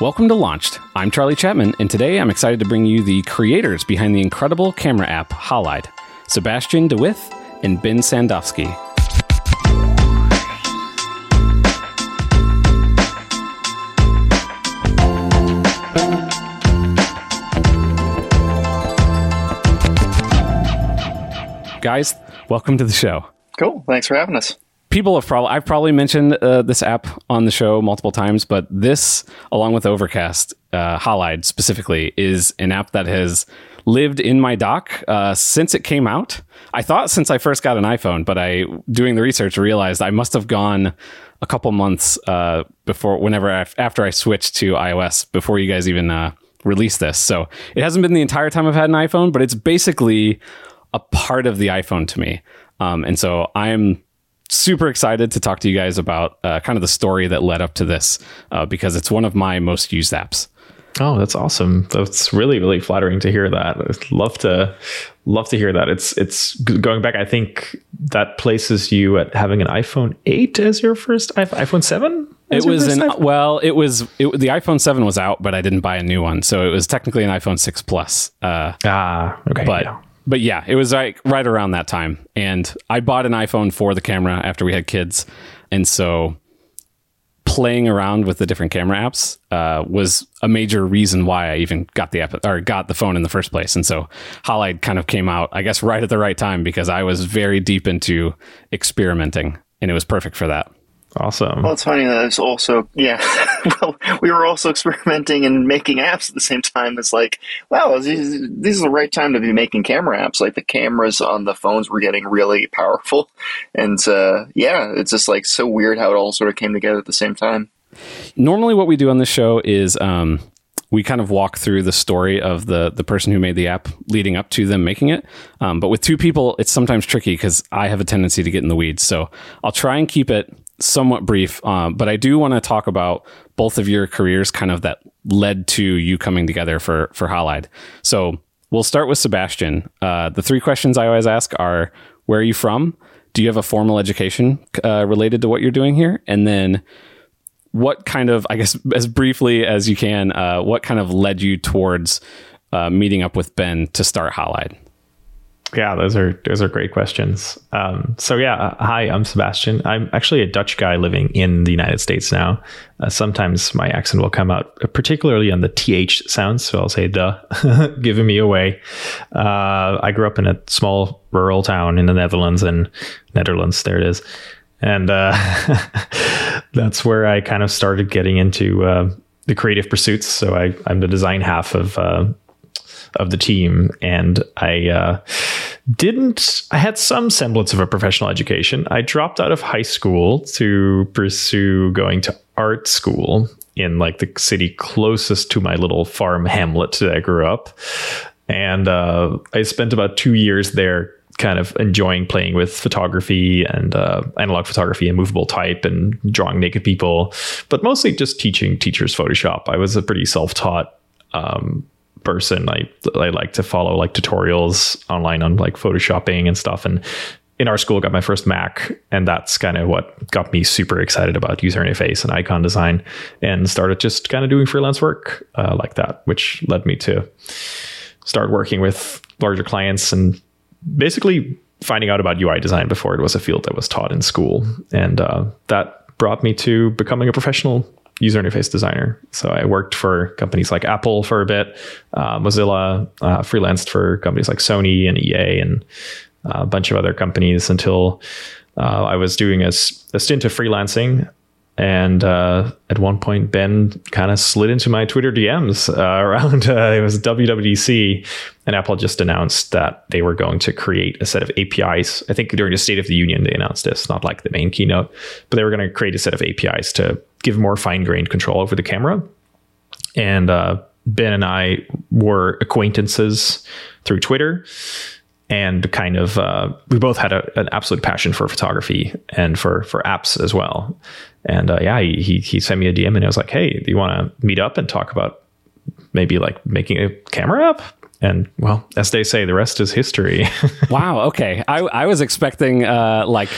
Welcome to Launched. I'm Charlie Chapman, and today I'm excited to bring you the creators behind the incredible camera app Halide, Sebastian DeWith and Ben Sandofsky. Guys, welcome to the show. Cool. Thanks for having us people have probably I've probably mentioned uh, this app on the show multiple times, but this, along with Overcast, uh, Halide specifically, is an app that has lived in my dock uh, since it came out. I thought since I first got an iPhone, but I doing the research realized I must have gone a couple months uh, before, whenever I, after I switched to iOS, before you guys even uh, released this. So it hasn't been the entire time I've had an iPhone, but it's basically a part of the iPhone to me. Um, and so I'm super excited to talk to you guys about uh, kind of the story that led up to this uh, because it's one of my most used apps. Oh, that's awesome! That's really, really flattering to hear that. I'd love to, love to hear that. It's, it's going back. I think that places you at having an iPhone eight as your first iPhone seven. It was an iPhone? well, it was it, the iPhone seven was out, but I didn't buy a new one, so it was technically an iPhone six plus. Uh, ah, okay, but yeah but yeah, it was like right around that time. And I bought an iPhone for the camera after we had kids. And so playing around with the different camera apps uh, was a major reason why I even got the app or got the phone in the first place. And so Halide kind of came out, I guess, right at the right time because I was very deep into experimenting and it was perfect for that. Awesome. Well, it's funny that it's also yeah. well, we were also experimenting and making apps at the same time. It's like, wow, this, this is the right time to be making camera apps. Like the cameras on the phones were getting really powerful, and uh, yeah, it's just like so weird how it all sort of came together at the same time. Normally, what we do on this show is um, we kind of walk through the story of the the person who made the app leading up to them making it. Um, but with two people, it's sometimes tricky because I have a tendency to get in the weeds. So I'll try and keep it somewhat brief, um, but I do want to talk about both of your careers, kind of that led to you coming together for for Halide. So we'll start with Sebastian. Uh, the three questions I always ask are: Where are you from? Do you have a formal education uh, related to what you're doing here? And then, what kind of, I guess, as briefly as you can, uh, what kind of led you towards uh, meeting up with Ben to start Halide? Yeah, those are those are great questions. Um, so yeah, uh, hi, I'm Sebastian. I'm actually a Dutch guy living in the United States now. Uh, sometimes my accent will come out, particularly on the th sounds. So I'll say the, giving me away. Uh, I grew up in a small rural town in the Netherlands, and Netherlands, there it is, and uh, that's where I kind of started getting into uh, the creative pursuits. So I, I'm the design half of uh, of the team, and I uh, didn't. I had some semblance of a professional education. I dropped out of high school to pursue going to art school in like the city closest to my little farm hamlet that I grew up, and uh, I spent about two years there kind of enjoying playing with photography and uh, analog photography and movable type and drawing naked people, but mostly just teaching teachers Photoshop. I was a pretty self taught um, person. I I like to follow like tutorials online on like photoshopping and stuff. And in our school, got my first Mac, and that's kind of what got me super excited about user interface and icon design, and started just kind of doing freelance work uh, like that, which led me to start working with larger clients and basically finding out about UI design before it was a field that was taught in school, and uh, that brought me to becoming a professional user interface designer. So I worked for companies like Apple for a bit, uh, Mozilla, uh, freelanced for companies like Sony and EA and uh, a bunch of other companies until uh, I was doing a, a stint of freelancing. And uh, at one point, Ben kind of slid into my Twitter DMs around it was WWDC, and Apple just announced that they were going to create a set of APIs. I think during the State of the Union they announced this, not like the main keynote, but they were going to create a set of APIs to give more fine grained control over the camera. And uh, Ben and I were acquaintances through Twitter. And kind of, uh, we both had a, an absolute passion for photography and for for apps as well. And uh, yeah, he he sent me a DM and I was like, "Hey, do you want to meet up and talk about maybe like making a camera app?" and well, as they say, the rest is history. wow. Okay. I, I was expecting uh, like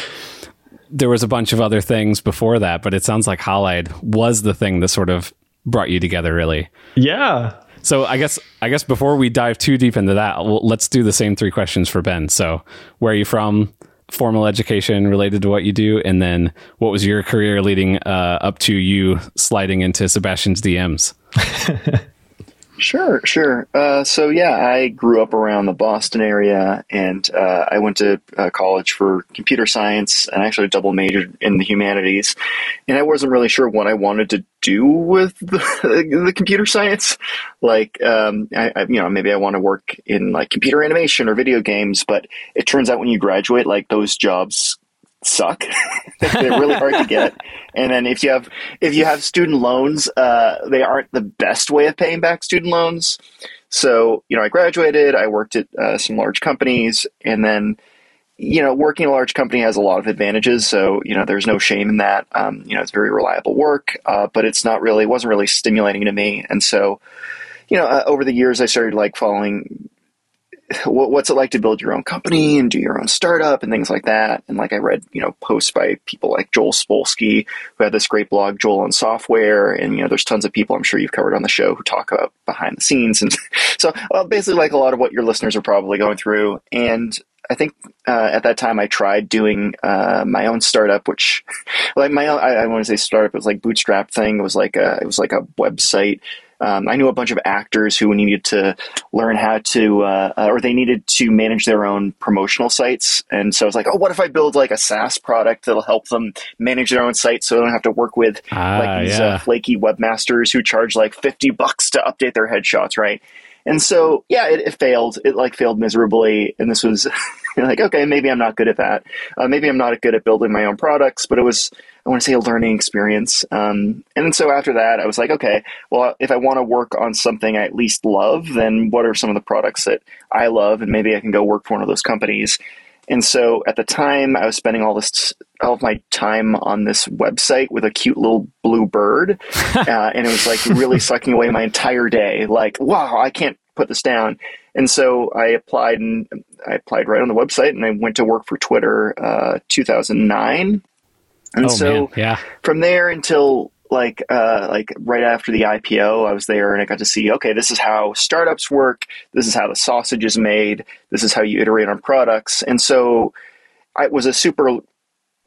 there was a bunch of other things before that, but it sounds like Halide was the thing that sort of brought you together, really. Yeah. So I guess I guess before we dive too deep into that, well, let's do the same three questions for Ben. So, where are you from? Formal education related to what you do, and then what was your career leading uh, up to you sliding into Sebastian's DMs? Sure, sure. Uh, so yeah, I grew up around the Boston area, and uh, I went to uh, college for computer science, and I actually double majored in the humanities. And I wasn't really sure what I wanted to do with the, the computer science. Like, um, I, I, you know, maybe I want to work in like computer animation or video games, but it turns out when you graduate, like those jobs suck. They're really hard to get. And then if you have if you have student loans, uh, they aren't the best way of paying back student loans. So you know, I graduated. I worked at uh, some large companies, and then you know, working a large company has a lot of advantages. So you know, there's no shame in that. Um, you know, it's very reliable work, uh, but it's not really wasn't really stimulating to me. And so, you know, uh, over the years, I started like following what's it like to build your own company and do your own startup and things like that. And like I read, you know, posts by people like Joel Spolsky, who had this great blog, Joel on Software. And, you know, there's tons of people I'm sure you've covered on the show who talk about behind the scenes. And so well, basically like a lot of what your listeners are probably going through. And I think uh, at that time I tried doing uh, my own startup, which like my own, I, I want to say startup. It was like bootstrap thing. It was like a, it was like a website um, I knew a bunch of actors who needed to learn how to, uh, uh, or they needed to manage their own promotional sites. And so I was like, oh, what if I build like a SaaS product that'll help them manage their own site so they don't have to work with ah, like these uh, yeah. uh, flaky webmasters who charge like 50 bucks to update their headshots, right? And so, yeah, it, it failed. It like failed miserably. And this was like, okay, maybe I'm not good at that. Uh, maybe I'm not good at building my own products, but it was, I want to say a learning experience. Um, and so after that, I was like, okay, well, if I want to work on something I at least love, then what are some of the products that I love? And maybe I can go work for one of those companies. And so at the time, I was spending all this, all of my time on this website with a cute little blue bird, uh, and it was like really sucking away my entire day. Like, wow, I can't put this down. And so I applied, and I applied right on the website, and I went to work for Twitter, uh, 2009. And oh, so man. yeah. from there until like uh, like right after the IPO, I was there and I got to see okay, this is how startups work. This is how the sausage is made. This is how you iterate on products. And so it was a super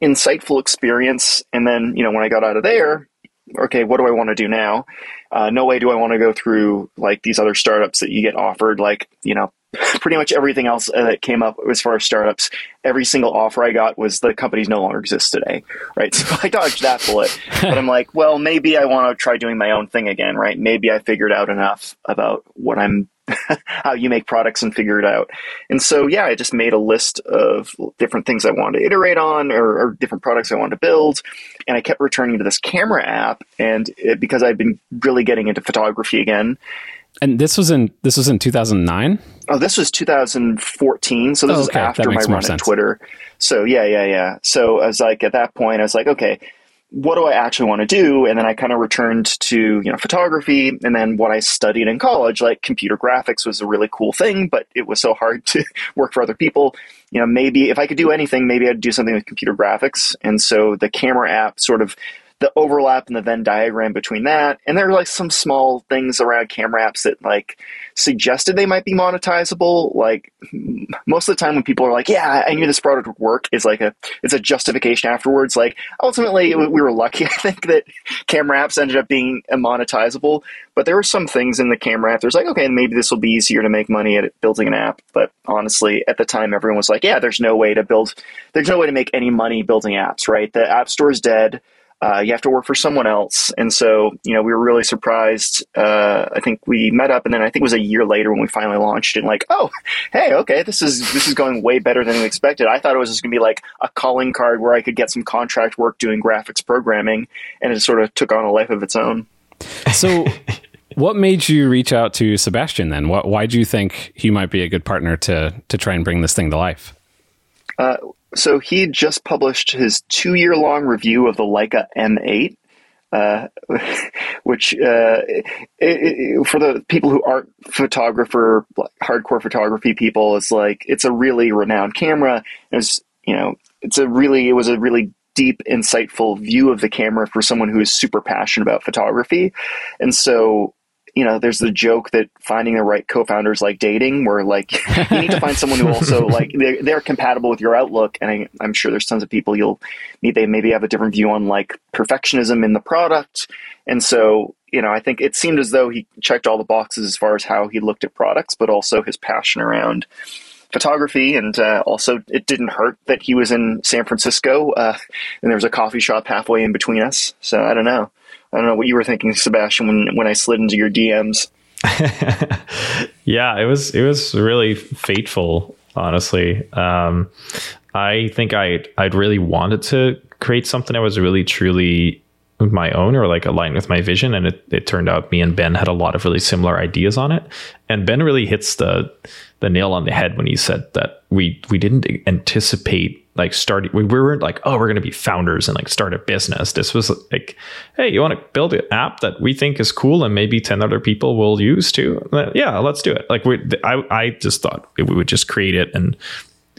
insightful experience. And then you know when I got out of there, okay, what do I want to do now? Uh, no way do I want to go through like these other startups that you get offered like you know pretty much everything else uh, that came up as far as startups, every single offer I got was the companies no longer exist today, right? So I dodged that bullet, but I'm like, well, maybe I want to try doing my own thing again, right? Maybe I figured out enough about what I'm, how you make products and figure it out. And so, yeah, I just made a list of different things I wanted to iterate on or, or different products I wanted to build. And I kept returning to this camera app. And it, because I've been really getting into photography again, and this was in this was in 2009. Oh, this was 2014. So this oh, okay. was after my run at Twitter. So yeah, yeah, yeah. So I was like, at that point, I was like, okay, what do I actually want to do? And then I kind of returned to you know photography, and then what I studied in college, like computer graphics, was a really cool thing, but it was so hard to work for other people. You know, maybe if I could do anything, maybe I'd do something with computer graphics. And so the camera app sort of the overlap and the Venn diagram between that. And there are like some small things around camera apps that like suggested they might be monetizable. Like most of the time when people are like, yeah, I knew this product would work is like a, it's a justification afterwards. Like ultimately we were lucky. I think that camera apps ended up being monetizable, but there were some things in the camera app. There's like, okay, maybe this will be easier to make money at building an app. But honestly, at the time, everyone was like, yeah, there's no way to build, there's no way to make any money building apps, right? The app store is dead uh, you have to work for someone else. And so, you know, we were really surprised. Uh, I think we met up, and then I think it was a year later when we finally launched and like, oh, hey, okay, this is this is going way better than we expected. I thought it was just going to be like a calling card where I could get some contract work doing graphics programming, and it sort of took on a life of its own. So. what made you reach out to Sebastian then? What, why do you think he might be a good partner to to try and bring this thing to life? Uh, so he just published his two year long review of the Leica M8. Uh, which uh, it, it, for the people who aren't photographer, hardcore photography people, it's like it's a really renowned camera. It's you know, it's a really it was a really deep, insightful view of the camera for someone who is super passionate about photography. And so you know, there's the joke that finding the right co-founders like dating, where like you need to find someone who also like they're, they're compatible with your outlook. And I, I'm sure there's tons of people you'll meet. They maybe have a different view on like perfectionism in the product. And so, you know, I think it seemed as though he checked all the boxes as far as how he looked at products, but also his passion around photography. And uh, also, it didn't hurt that he was in San Francisco uh, and there was a coffee shop halfway in between us. So I don't know. I don't know what you were thinking, Sebastian, when when I slid into your DMs. yeah, it was it was really fateful, honestly. Um, I think I I'd really wanted to create something that was really truly my own or like aligned with my vision and it, it turned out me and ben had a lot of really similar ideas on it and ben really hits the the nail on the head when he said that we we didn't anticipate like starting we weren't like oh we're going to be founders and like start a business. This was like hey you want to build an app that we think is cool and maybe 10 other people will use too yeah let's do it. Like we i, I just thought we would just create it and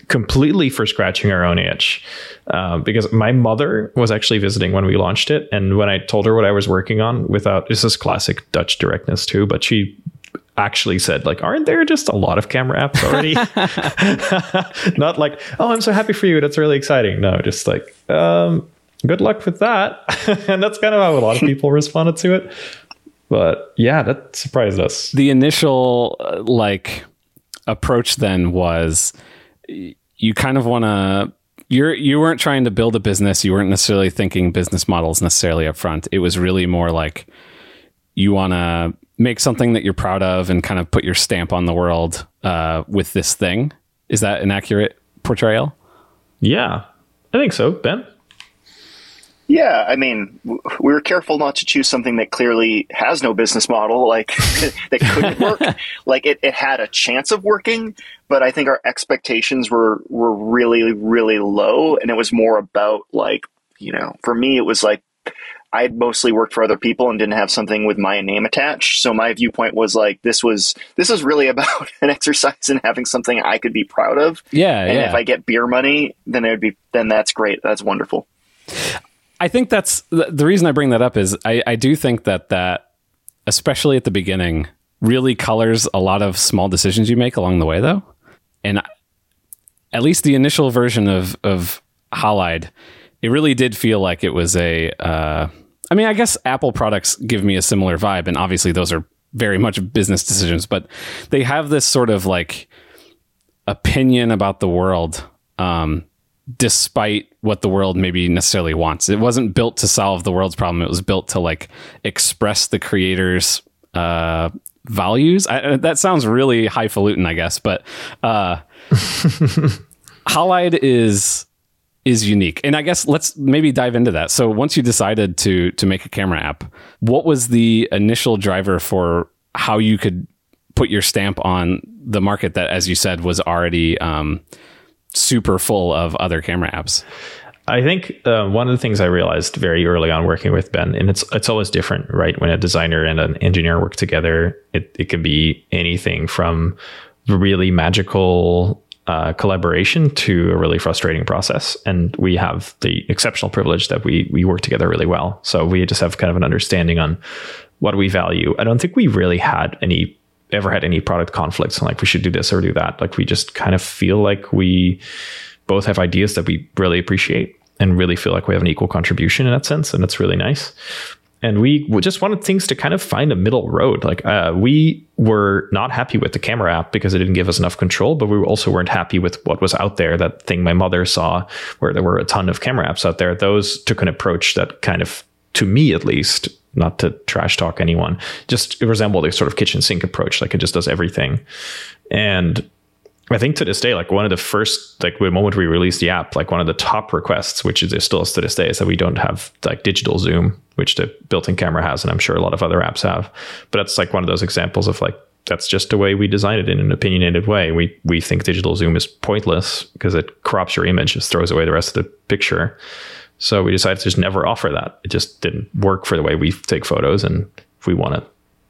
completely for scratching our own itch uh, because my mother was actually visiting when we launched it and when i told her what i was working on without this is classic dutch directness too but she actually said like aren't there just a lot of camera apps already? Not like oh i'm so happy for you. That's really exciting. No just like um, good luck with that. And that's kind of how a lot of people responded to it. But yeah that surprised us. The initial uh, like approach then was you kind of want to you're you weren't trying to build a business. You weren't necessarily thinking business models necessarily up front it was really more like you want to make something that you're proud of and kind of put your stamp on the world uh, with this thing. Is that an accurate portrayal? Yeah, I think so, Ben. Yeah, I mean, we were careful not to choose something that clearly has no business model, like that couldn't work. like it, it had a chance of working, but I think our expectations were were really, really low, and it was more about like, you know, for me, it was like I had mostly worked for other people and didn't have something with my name attached. So my viewpoint was like this was this is really about an exercise in having something I could be proud of. Yeah. And yeah. if I get beer money, then it would be then that's great. That's wonderful. I think that's the reason I bring that up is I, I do think that that especially at the beginning really colors a lot of small decisions you make along the way though. And at least the initial version of of Halide, it really did feel like it was a uh, I mean, I guess Apple products give me a similar vibe, and obviously those are very much business decisions, but they have this sort of like opinion about the world, um, despite what the world maybe necessarily wants. It wasn't built to solve the world's problem; it was built to like express the creator's uh, values. I, that sounds really highfalutin, I guess, but uh, Halide is is unique. And I guess let's maybe dive into that. So once you decided to to make a camera app, what was the initial driver for how you could put your stamp on the market that, as you said, was already um, super full of other camera apps? I think uh, one of the things I realized very early on working with Ben, and it's it's always different, right? When a designer and an engineer work together, it it can be anything from really magical uh, collaboration to a really frustrating process. And we have the exceptional privilege that we we work together really well. So we just have kind of an understanding on what we value. I don't think we really had any ever had any product conflicts like we should do this or do that. Like we just kind of feel like we both have ideas that we really appreciate and really feel like we have an equal contribution in that sense. And it's really nice and we just wanted things to kind of find a middle road. Like uh, we were not happy with the camera app because it didn't give us enough control, but we also weren't happy with what was out there. That thing my mother saw, where there were a ton of camera apps out there. Those took an approach that kind of, to me at least, not to trash talk anyone, just resembled a sort of kitchen sink approach. Like it just does everything, and I think to this day, like one of the first, like the moment we released the app, like one of the top requests, which is still to this day, is that we don't have like digital zoom, which the built-in camera has, and I'm sure a lot of other apps have. But that's like one of those examples of like that's just the way we design it in an opinionated way. We we think digital zoom is pointless because it crops your image, just throws away the rest of the picture. So we decided to just never offer that. It just didn't work for the way we take photos, and if we want to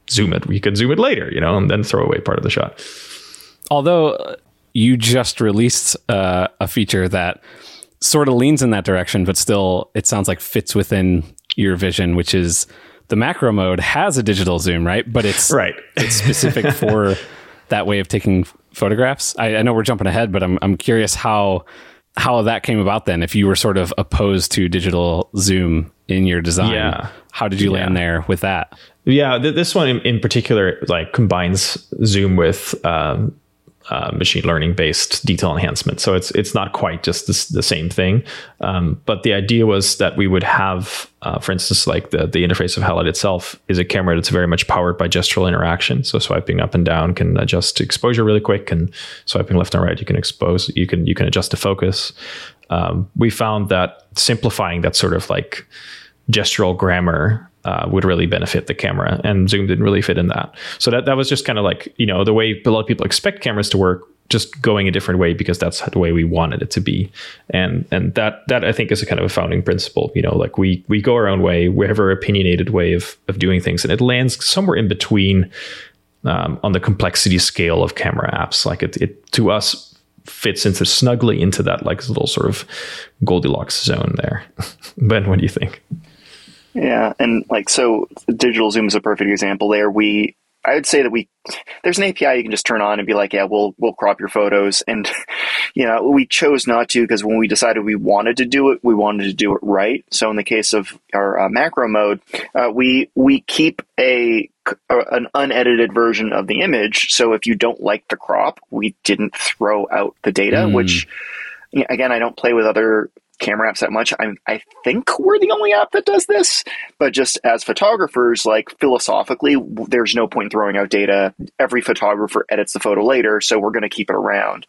zoom it, we could zoom it later, you know, and then throw away part of the shot. Although you just released uh, a feature that sort of leans in that direction, but still, it sounds like fits within your vision, which is the macro mode has a digital zoom, right? But it's right. it's specific for that way of taking photographs. I, I know we're jumping ahead, but I'm I'm curious how how that came about then if you were sort of opposed to digital zoom in your design Yeah. how did you land there with that Yeah, th- this one in, in particular like combines Zoom with um, uh, machine learning based detail enhancement. So it's it's not quite just this, the same thing. Um, but the idea was that we would have, uh, for instance, like the the interface of Halide itself is a camera that's very much powered by gestural interaction. So swiping up and down can adjust exposure really quick, and swiping left and right you can expose you can you can adjust the focus. Um, we found that simplifying that sort of like gestural grammar uh, would really benefit the camera, and Zoom didn't really fit in that. So that that was just kind of like you know the way a lot of people expect cameras to work, just going a different way because that's the way we wanted it to be, and and that that I think is a kind of a founding principle. You know, like we we go our own way, we have our opinionated way of of doing things, and it lands somewhere in between um, on the complexity scale of camera apps. Like it, it to us fits into snugly into that like little sort of Goldilocks zone there. ben, what do you think? Yeah, and like so, digital zoom is a perfect example. There, we I would say that we there's an API you can just turn on and be like, yeah, we'll we'll crop your photos, and you know we chose not to because when we decided we wanted to do it, we wanted to do it right. So in the case of our uh, macro mode, uh, we we keep a an unedited version of the image. So if you don't like the crop, we didn't throw out the data, Mm. which again, I don't play with other camera apps that much. I I think we're the only app that does this, but just as photographers, like philosophically, there's no point throwing out data. Every photographer edits the photo later, so we're going to keep it around.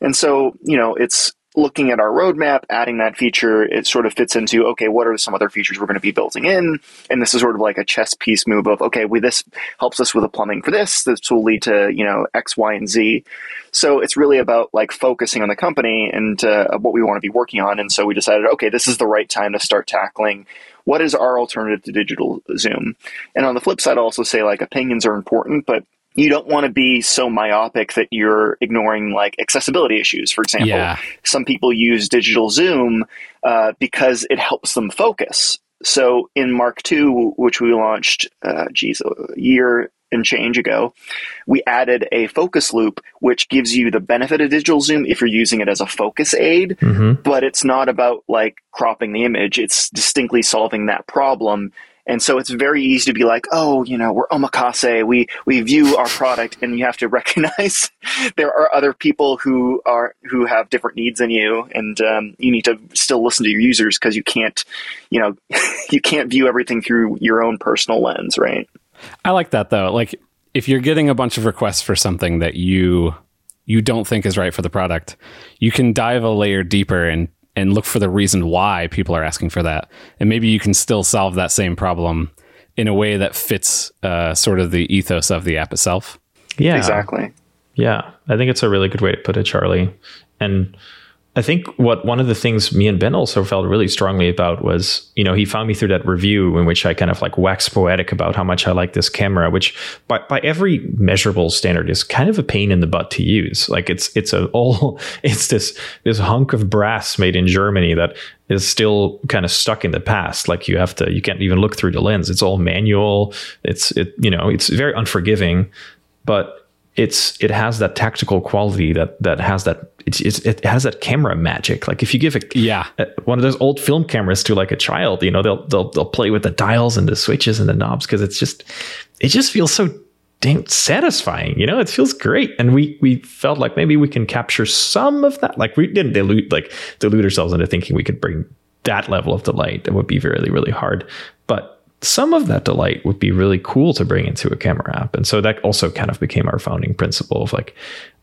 And so, you know, it's looking at our roadmap, adding that feature, it sort of fits into okay, what are some other features we're going to be building in? And this is sort of like a chess piece move of okay, we this helps us with the plumbing for this. This will lead to you know X, Y, and Z. So it's really about like focusing on the company and uh, what we want to be working on. And so we decided, okay, this is the right time to start tackling what is our alternative to digital Zoom. And on the flip side, I'll also say like opinions are important, but you don't want to be so myopic that you're ignoring like accessibility issues. For example, Yeah. some people use digital Zoom uh, because it helps them focus. So in Mark II, which we launched, uh, geez, a year and change ago, we added a focus loupe, which gives you the benefit of digital zoom if you're using it as a focus aid, Mm-hmm. but it's not about like cropping the image. It's distinctly solving that problem. And so it's very easy to be like, oh, you know, we're omakase. We we view our product, and you have to recognize there are other people who are who have different needs than you, and um, you need to still listen to your users because you can't, you know, you can't view everything through your own personal lens, right? I like that though. Like if you're getting a bunch of requests for something that you you don't think is right for the product, you can dive a layer deeper and and look for the reason why people are asking for that. And maybe you can still solve that same problem in a way that fits uh, sort of the ethos of the app itself. Yeah, Exactly. Yeah, I think it's a really good way to put it, Charlie. And I think what one of the things me and Ben also felt really strongly about was, you know, he found me through that review in which I kind of like wax poetic about how much I like this camera, which by, by every measurable standard is kind of a pain in the butt to use. Like it's it's a all it's this this hunk of brass made in Germany that is still kind of stuck in the past. Like you have to you can't even look through the lens. It's all manual. It's it you know, it's very unforgiving, but it's it has that tactical quality that that has that it's, it's it has that camera magic. Like if you give a Yeah. uh, one of those old film cameras to like a child, you know, they'll they'll they'll play with the dials and the switches and the knobs because it's just it just feels so damn satisfying. You know, it feels great, and we we felt like maybe we can capture some of that. Like we didn't dilute like delude ourselves into thinking we could bring that level of delight. That would be really really hard, some of that delight would be really cool to bring into a camera app. And so that also kind of became our founding principle of like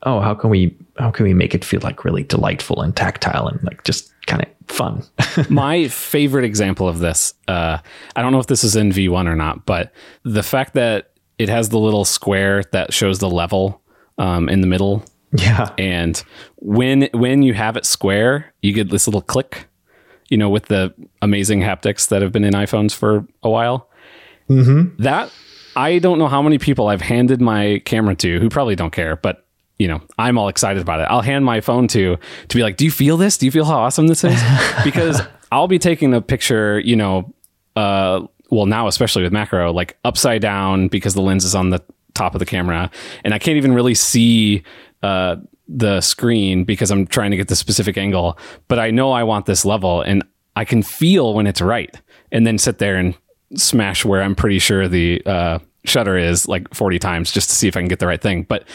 oh how can we how can we make it feel like really delightful and tactile and like just kind of fun? My favorite example of this, uh, I don't know if this is in V1 or not, but the fact that it has the little square that shows the level um, in the middle. Yeah. And when when you have it square you get this little click you know with the amazing haptics that have been in iphones for a while mm-hmm. that i don't know how many people i've handed my camera to who probably don't care but you know, I'm all excited about it. I'll hand my phone to to be like, "Do you feel this? Do you feel how awesome this is?" because I'll be taking a picture, you know, uh, well now especially with macro, like upside down because the lens is on the top of the camera, and I can't even really see uh, the screen because I'm trying to get the specific angle. But I know I want this level, and I can feel when it's right, and then sit there and smash where I'm pretty sure the uh, shutter is like 40 times just to see if I can get the right thing. But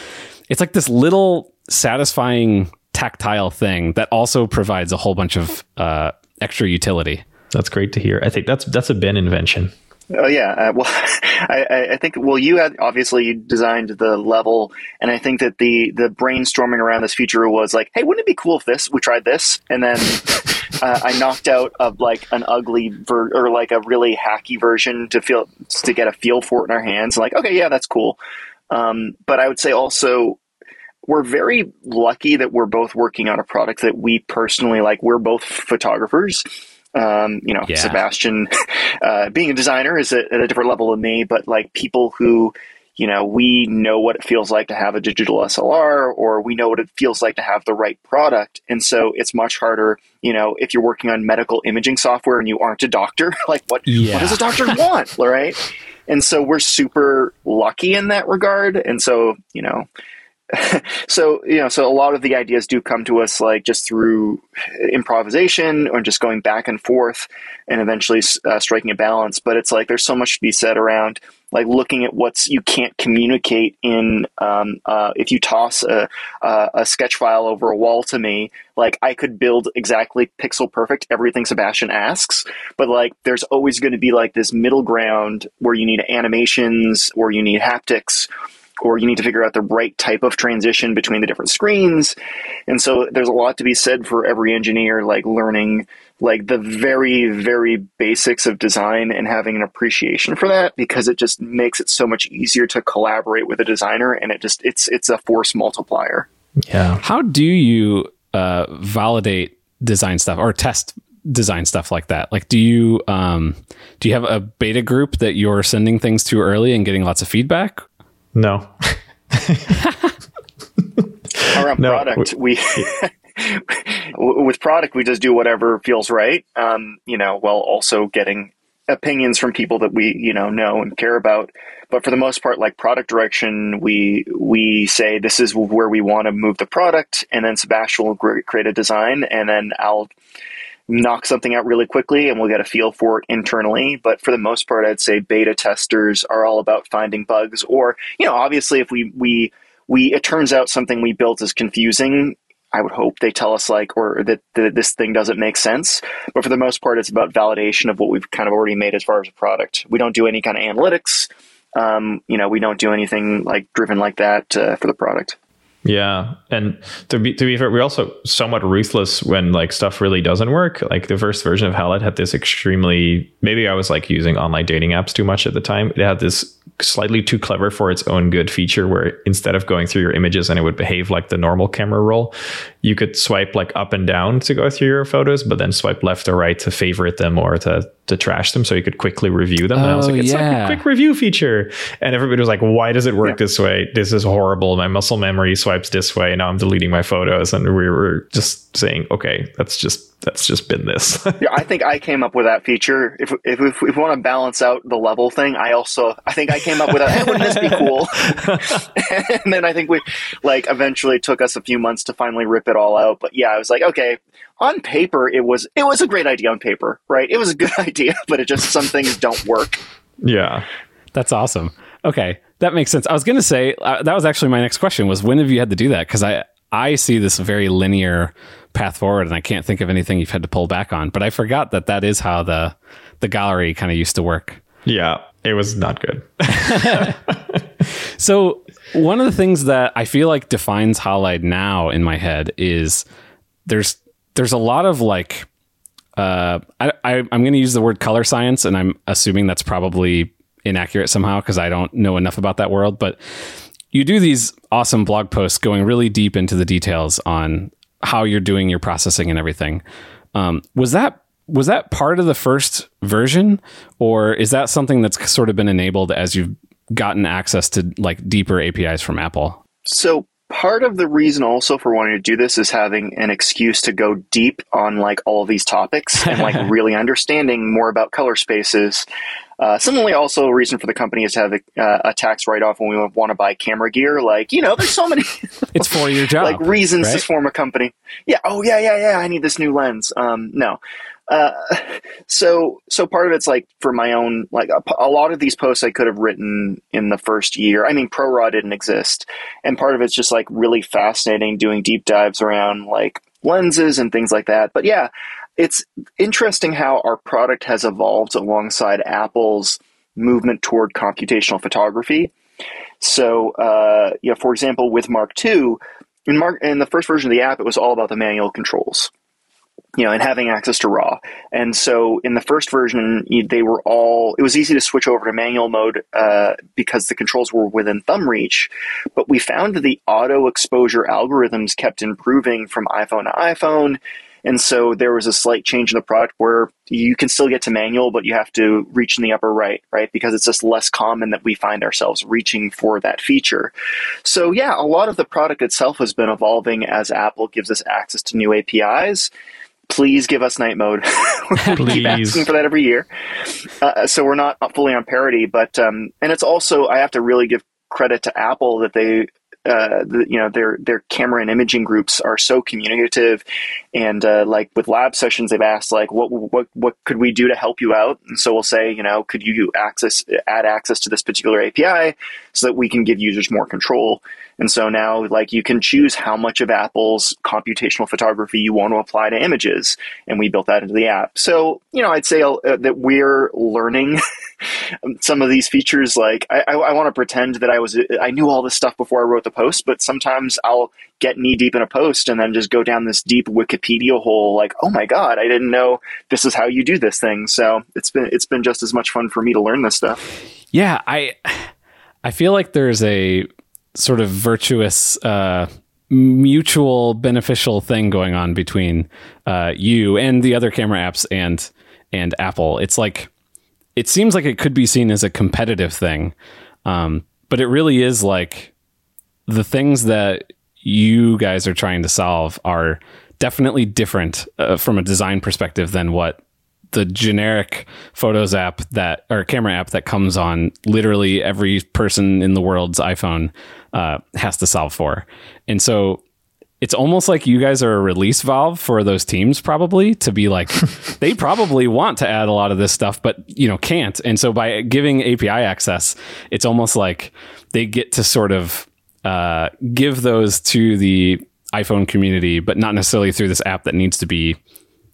it's like this little satisfying tactile thing that also provides a whole bunch of uh, extra utility. That's great to hear. I think that's that's a Ben invention. Oh yeah, uh, well, I, I, think well, you had obviously you designed the level, and I think that the the brainstorming around this feature was like, hey, wouldn't it be cool if this we tried this, and then uh, I knocked out of like an ugly ver- or like a really hacky version to feel to get a feel for it in our hands. Like, okay, yeah, that's cool. Um, but I would say also we're very lucky that we're both working on a product that we personally like. We're both photographers. Um, you know, yeah. Sebastian, uh, being a designer is at a different level than me, but like people who you know, we know what it feels like to have a digital SLR or we know what it feels like to have the right product. And so it's much harder, you know, if you're working on medical imaging software and you aren't a doctor, like what, yeah. what does a doctor want? Right. And so we're super lucky in that regard. And so, you know, so you know so a lot of the ideas do come to us like just through improvisation or just going back and forth and eventually uh, striking a balance. But it's like there's so much to be said around like looking at what's you can't communicate in um, uh, if you toss a, a, a, sketch file over a wall to me like i could build exactly pixel perfect everything sebastian asks. But like there's always going to be like this middle ground where you need animations or you need haptics or you need to figure out the right type of transition between the different screens. And so there's a lot to be said for every engineer, like learning like the very, very basics of design and having an appreciation for that because it just makes it so much easier to collaborate with a designer and it just, it's, it's a force multiplier. Yeah. How do you uh, validate design stuff or test design stuff like that? Like, do you um, do you have a beta group that you're sending things to early and getting lots of feedback, no. Our no, product, we, with product, we just do whatever feels right. Um, you know, while also getting opinions from people that we you know know and care about but for the most part like product direction we we say this is where we want to move the product and then sebastian will create a design and then i'll knock something out really quickly and we'll get a feel for it internally. But for the most part, I'd say beta testers are all about finding bugs or, you know, obviously if we, we, we, it turns out something we built is confusing. I would hope they tell us like, or that, that this thing doesn't make sense. But for the most part, it's about validation of what we've kind of already made as far as a product. We don't do any kind of analytics. Um, you know, we don't do anything like driven like that uh, for the product. Yeah, and to be to be fair, we're also somewhat ruthless when like stuff really doesn't work. Like the first version of Halide had this extremely maybe I was like using online dating apps too much at the time. It had this slightly too clever for its own good feature where instead of going through your images and it would behave like the normal camera roll, you could swipe like up and down to go through your photos, but then swipe left or right to favorite them or to to trash them so you could quickly review them. Oh, and I was like, oh, it's yeah. like a quick review feature. And everybody was like, why does it work yeah. this way? This is horrible. My muscle memory swipes this way. Now I'm deleting my photos. And we were just saying, okay, that's just that's just been this. yeah, I think I came up with that feature. If, if, if we want to balance out the level thing, I also I think I came up with that. Hey, wouldn't this be cool? and then I think we like eventually took us a few months to finally rip it all out. But yeah, I was like, okay, on paper it was it was a great idea on paper, right? It was a good idea, but it just some things don't work. Yeah, that's awesome. Okay, that makes sense. I was going to say uh, that was actually my next question was when have you had to do that? Because I I see this very linear path forward, and I can't think of anything you've had to pull back on. But I forgot that that is how the the gallery kind of used to work. Yeah, it was not good. so one of the things that I feel like defines Halide now in my head is there's there's a lot of like uh, I, I I'm going to use the word color science, and I'm assuming that's probably inaccurate somehow because I don't know enough about that world, but you do these awesome blog posts going really deep into the details on how you're doing your processing and everything. Um, was that was that part of the first version, or is that something that's sort of been enabled as you've gotten access to like deeper APIs from Apple? So part of the reason also for wanting to do this is having an excuse to go deep on like all these topics and like really understanding more about color spaces. Uh, similarly, also a reason for the company is to have a, uh, a tax write off when we want to buy camera gear. Like, you know, there's so many. it's for your job. like reasons right? to form a company. Yeah. Oh, yeah, yeah, yeah. I need this new lens. Um, no. Uh, so so part of it's like for my own like a, a, lot of these posts I could have written in the first year. I mean, ProRAW didn't exist, and part of it's just like really fascinating doing deep dives around like lenses and things like that. But yeah, it's interesting how our product has evolved alongside Apple's movement toward computational photography. So, uh, for example, with Mark II, in Mark in the first version of the app, it was all about the manual controls you know, and having access to RAW. And so in the first version, they were all, it was easy to switch over to manual mode uh, because the controls were within thumb reach. But we found that the auto exposure algorithms kept improving from iPhone to iPhone. And so there was a slight change in the product where you can still get to manual, but you have to reach in the upper right, right? Because it's just less common that we find ourselves reaching for that feature. So yeah, a lot of the product itself has been evolving as Apple gives us access to new APIs please give us night mode. we keep asking for that every year. Uh, so we're not fully on parity, but um, and it's also I have to really give credit to Apple that they uh, the, you know their their camera and imaging groups are so communicative, and uh, like with lab sessions, they've asked like what what what could we do to help you out? And so we'll say you know could you access add access to this particular API so that we can give users more control. And so now, like, you can choose how much of Apple's computational photography you want to apply to images. And we built that into the app. So, you know, I'd say uh, that we're learning some of these features. Like, I, I, I want to pretend that I was, I knew all this stuff before I wrote the post, but sometimes I'll get knee deep in a post and then just go down this deep Wikipedia hole. Like, oh my God, I didn't know this is how you do this thing. So it's been, it's been just as much fun for me to learn this stuff. Yeah. I, I feel like there's a sort of virtuous, uh, mutual beneficial thing going on between uh, you and the other camera apps and and Apple. It's like it seems like it could be seen as a competitive thing, um, but it really is like the things that you guys are trying to solve are definitely different uh, from a design perspective than what the generic photos app that or camera app that comes on literally every person in the world's iPhone uh, has to solve for. And so it's almost like you guys are a release valve for those teams probably to be like they probably want to add a lot of this stuff but you know can't and so by giving api access it's almost like they get to sort of uh, give those to the iphone community but not necessarily through this app that needs to be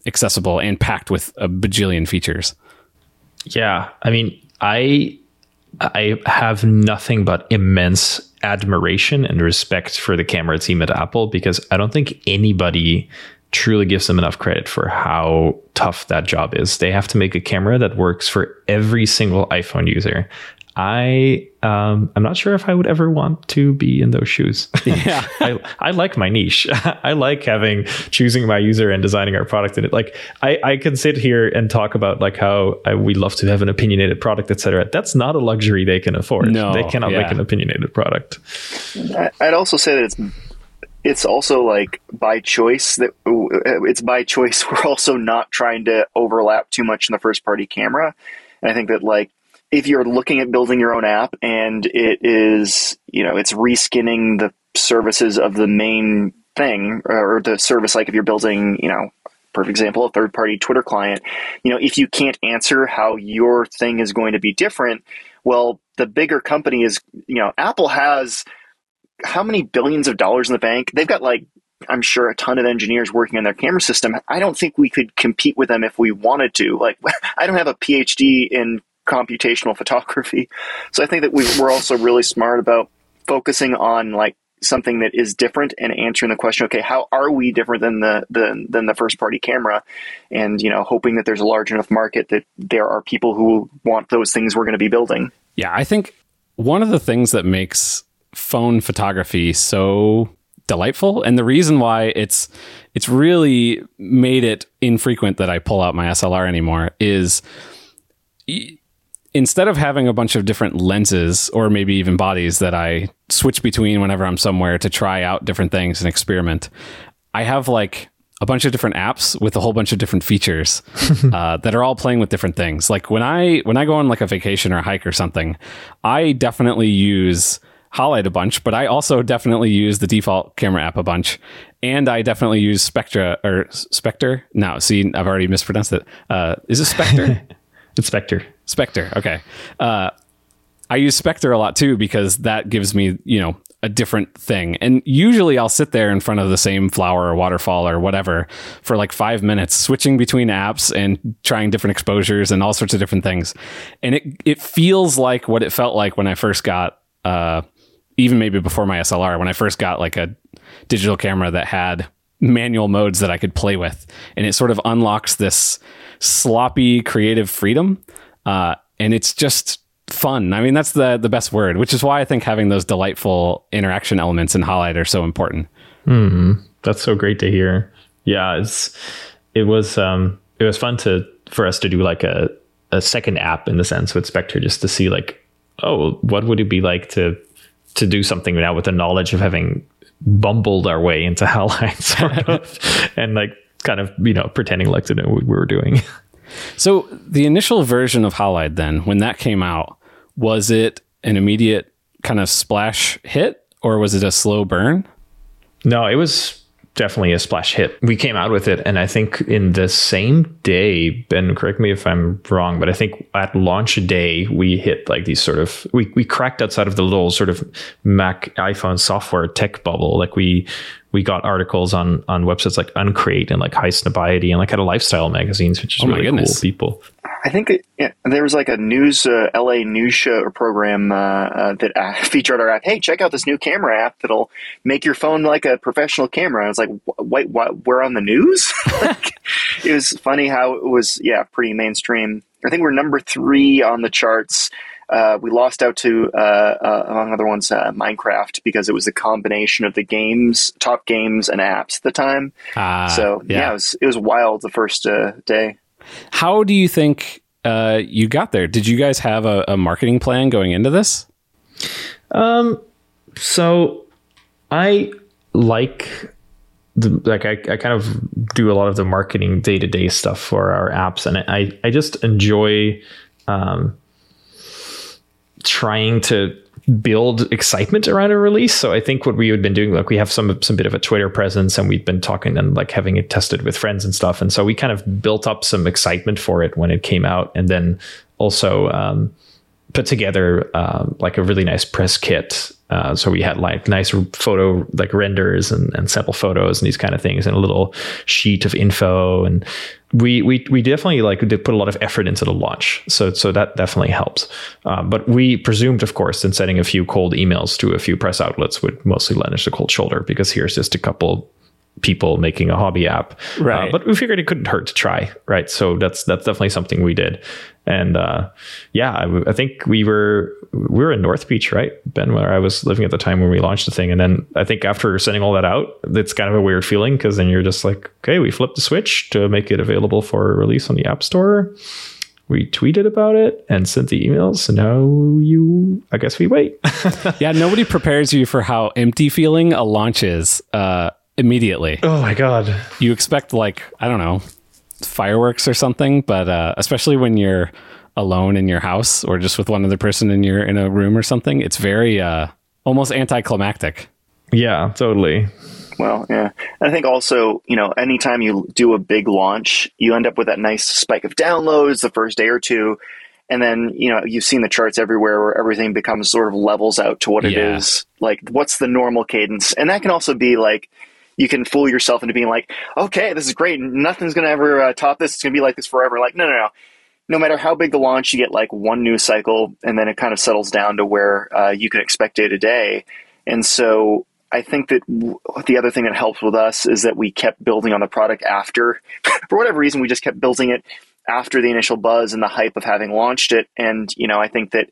accessible and packed with a bajillion features. Yeah, I mean, I I have nothing but immense admiration and respect for the camera team at Apple because I don't think anybody truly gives them enough credit for how tough that job is. They have to make a camera that works for every single iPhone user. I um, I'm not sure if I would ever want to be in those shoes. Yeah, I, I like my niche. I like having choosing my user and designing our product in it. Like I, I can sit here and talk about like how I, we love to have an opinionated product, etc. That's not a luxury they can afford. No, they cannot yeah. make an opinionated product. I'd also say that it's it's also like by choice that it's by choice. We're also not trying to overlap too much in the first party camera. And I think that like if you're looking at building your own app and it is, you know, it's reskinning the services of the main thing uh, or the service, like if you're building, you know, perfect example, a third party Twitter client, you know, if you can't answer how your thing is going to be different, well, the bigger company is, you know, Apple has how many billions of dollars in the bank? They've got like I'm sure a ton of engineers working on their camera system. I don't think we could compete with them if we wanted to. Like, I don't have a PhD in computational photography. So I think that we, we're also really smart about focusing on like something that is different and answering the question, okay, how are we different than the, the than the first party camera? And you know, hoping that there's a large enough market that there are people who want those things we're going to be building. Yeah, I think one of the things that makes phone photography so delightful and the reason why it's it's really made it infrequent that I pull out my SLR anymore is instead of having a bunch of different lenses or maybe even bodies that I switch between whenever I'm somewhere to try out different things and experiment. I have like a bunch of different apps with a whole bunch of different features uh, that are all playing with different things. Like when I when I go on like a vacation or a hike or something, I definitely use Halide a bunch, but I also definitely use the default camera app a bunch, and I definitely use Spectra or Spectre. No, see, I've already mispronounced it. Uh, is it Spectre? it's Spectre. Spectre. Okay. Uh, I use Spectre a lot too because that gives me, you know, a different thing. And usually I'll sit there in front of the same flower or waterfall or whatever for like five minutes, switching between apps and trying different exposures and all sorts of different things. And it it feels like what it felt like when I first got uh, even maybe before my SLR, when I first got like a digital camera that had manual modes that I could play with. And it sort of unlocks this sloppy creative freedom. Uh, and it's just fun. I mean, that's the the best word, which is why I think having those delightful interaction elements in Halide are so important. Mm, that's so great to hear. Yeah, it's it was um it was fun to for us to do like a a second app in the sense with Spectre just to see like oh what would it be like to to do something now with the knowledge of having bumbled our way into Halide sort of and like kind of you know pretending like to know what we were doing. So the initial version of Halide then when that came out was it an immediate kind of splash hit or was it a slow burn? No, it was definitely a splash hit. We came out with it, and I think in the same day, Ben, correct me if I'm wrong, but I think at launch day we hit like these sort of we we cracked outside of the little sort of Mac iPhone software tech bubble. Like we we got articles on on websites like Uncrate and like Highsnobiety and like had a lifestyle magazines, which is oh really cool. People. I think it, yeah, there was like a news uh, LA news show or program uh, uh, that uh, featured our app. Hey, check out this new camera app that'll make your phone like a professional camera. I was like, wait, what? We're on the news. like, it was funny how it was. Yeah, pretty mainstream. I think we're number three on the charts. Uh, we lost out to, uh, uh, among other ones, uh, Minecraft because it was a combination of the games, top games, and apps at the time. Ah, so yeah, yeah it, was, it was wild the first uh, day. How do you think uh, you got there? Did you guys have a, a marketing plan going into this? Um, so I like the, like I, I kind of do a lot of the marketing day to day stuff for our apps, and I I just enjoy um, trying to build excitement around a release. So I think what we had been doing, like we have some some bit of a Twitter presence, and we've been talking and like having it tested with friends and stuff. And so we kind of built up some excitement for it when it came out, and then also um, put together um, like a really nice press kit. Uh, so we had like nice photo like renders and, and sample photos and these kind of things, and a little sheet of info and we we we definitely like put a lot of effort into the launch, so so that definitely helps. Uh, but we presumed, of course, in sending a few cold emails to a few press outlets would mostly lend us a cold shoulder because here's just a couple people making a hobby app. Uh, right. Uh, but we figured it couldn't hurt to try. Right. So that's that's definitely something we did. And uh, yeah, I, I, think we were we were in North Beach, right, Ben, where I was living at the time when we launched the thing. And then I think after sending all that out, it's kind of a weird feeling because then you're just like, okay, we flipped the switch to make it available for release on the App Store. We tweeted about it and sent the emails. So now you, I guess we wait. yeah, nobody prepares you for how empty feeling a launch is. Uh, immediately. Oh my god! You expect like I don't know fireworks or something, but uh, especially when you're alone in your house or just with one other person in your in a room or something, it's very uh, almost anticlimactic. Yeah, totally. Well, yeah. And I think also, you know, anytime you do a big launch, you end up with that nice spike of downloads the first day or two. And then, you know, you've seen the charts everywhere where everything becomes sort of levels out to what yeah. it is. Like, what's the normal cadence? And that can also be like, you can fool yourself into being like, okay, this is great. Nothing's going to ever uh, top this. It's going to be like this forever. Like, no, no, no. No matter how big the launch, you get like one news cycle, and then it kind of settles down to where uh, you can expect day to day. And so I think that w- the other thing that helps with us is that we kept building on the product after, for whatever reason, we just kept building it after the initial buzz and the hype of having launched it. And you know, I think that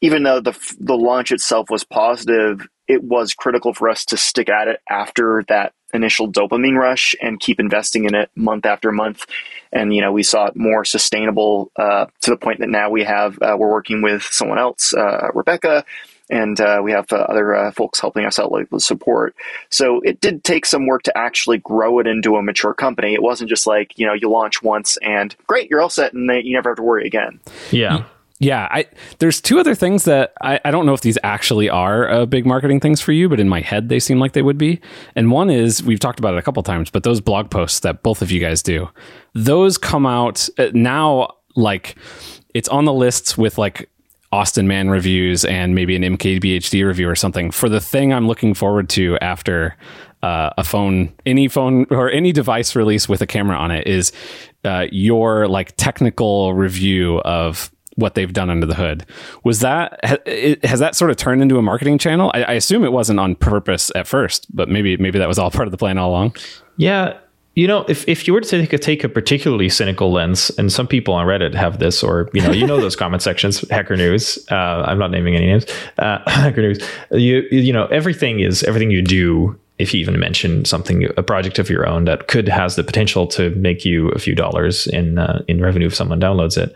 even though the the launch itself was positive, it was critical for us to stick at it after that initial dopamine rush and keep investing in it month after month. And you know, we saw it more sustainable uh, to the point that now we have uh, we're working with someone else, uh, Rebecca, and uh, we have uh, other uh, folks helping us out with support. So it did take some work to actually grow it into a mature company. It wasn't just like you know you launch once and great, you're all set, and you never have to worry again. Yeah. Yeah, I, there's two other things that I, I don't know if these actually are uh, big marketing things for you, but in my head they seem like they would be. And one is we've talked about it a couple times, but those blog posts that both of you guys do, those come out uh, now like it's on the lists with like Austin Mann reviews and maybe an MKBHD review or something for the thing I'm looking forward to after uh, a phone, any phone or any device release with a camera on it is uh, your like technical review of what they've done under the hood. Was that has that sort of turned into a marketing channel? I, I, assume it wasn't on purpose at first, but maybe maybe that was all part of the plan all along. Yeah, you know, if, if you were to take a, take a particularly cynical lens, and some people on Reddit have this, or you know, you know those comment sections, Hacker News. Uh, I'm not naming any names. Uh, Hacker News. You you know, everything is everything you do. If you even mention something, a project of your own that could has the potential to make you a few dollars in uh, in revenue if someone downloads it,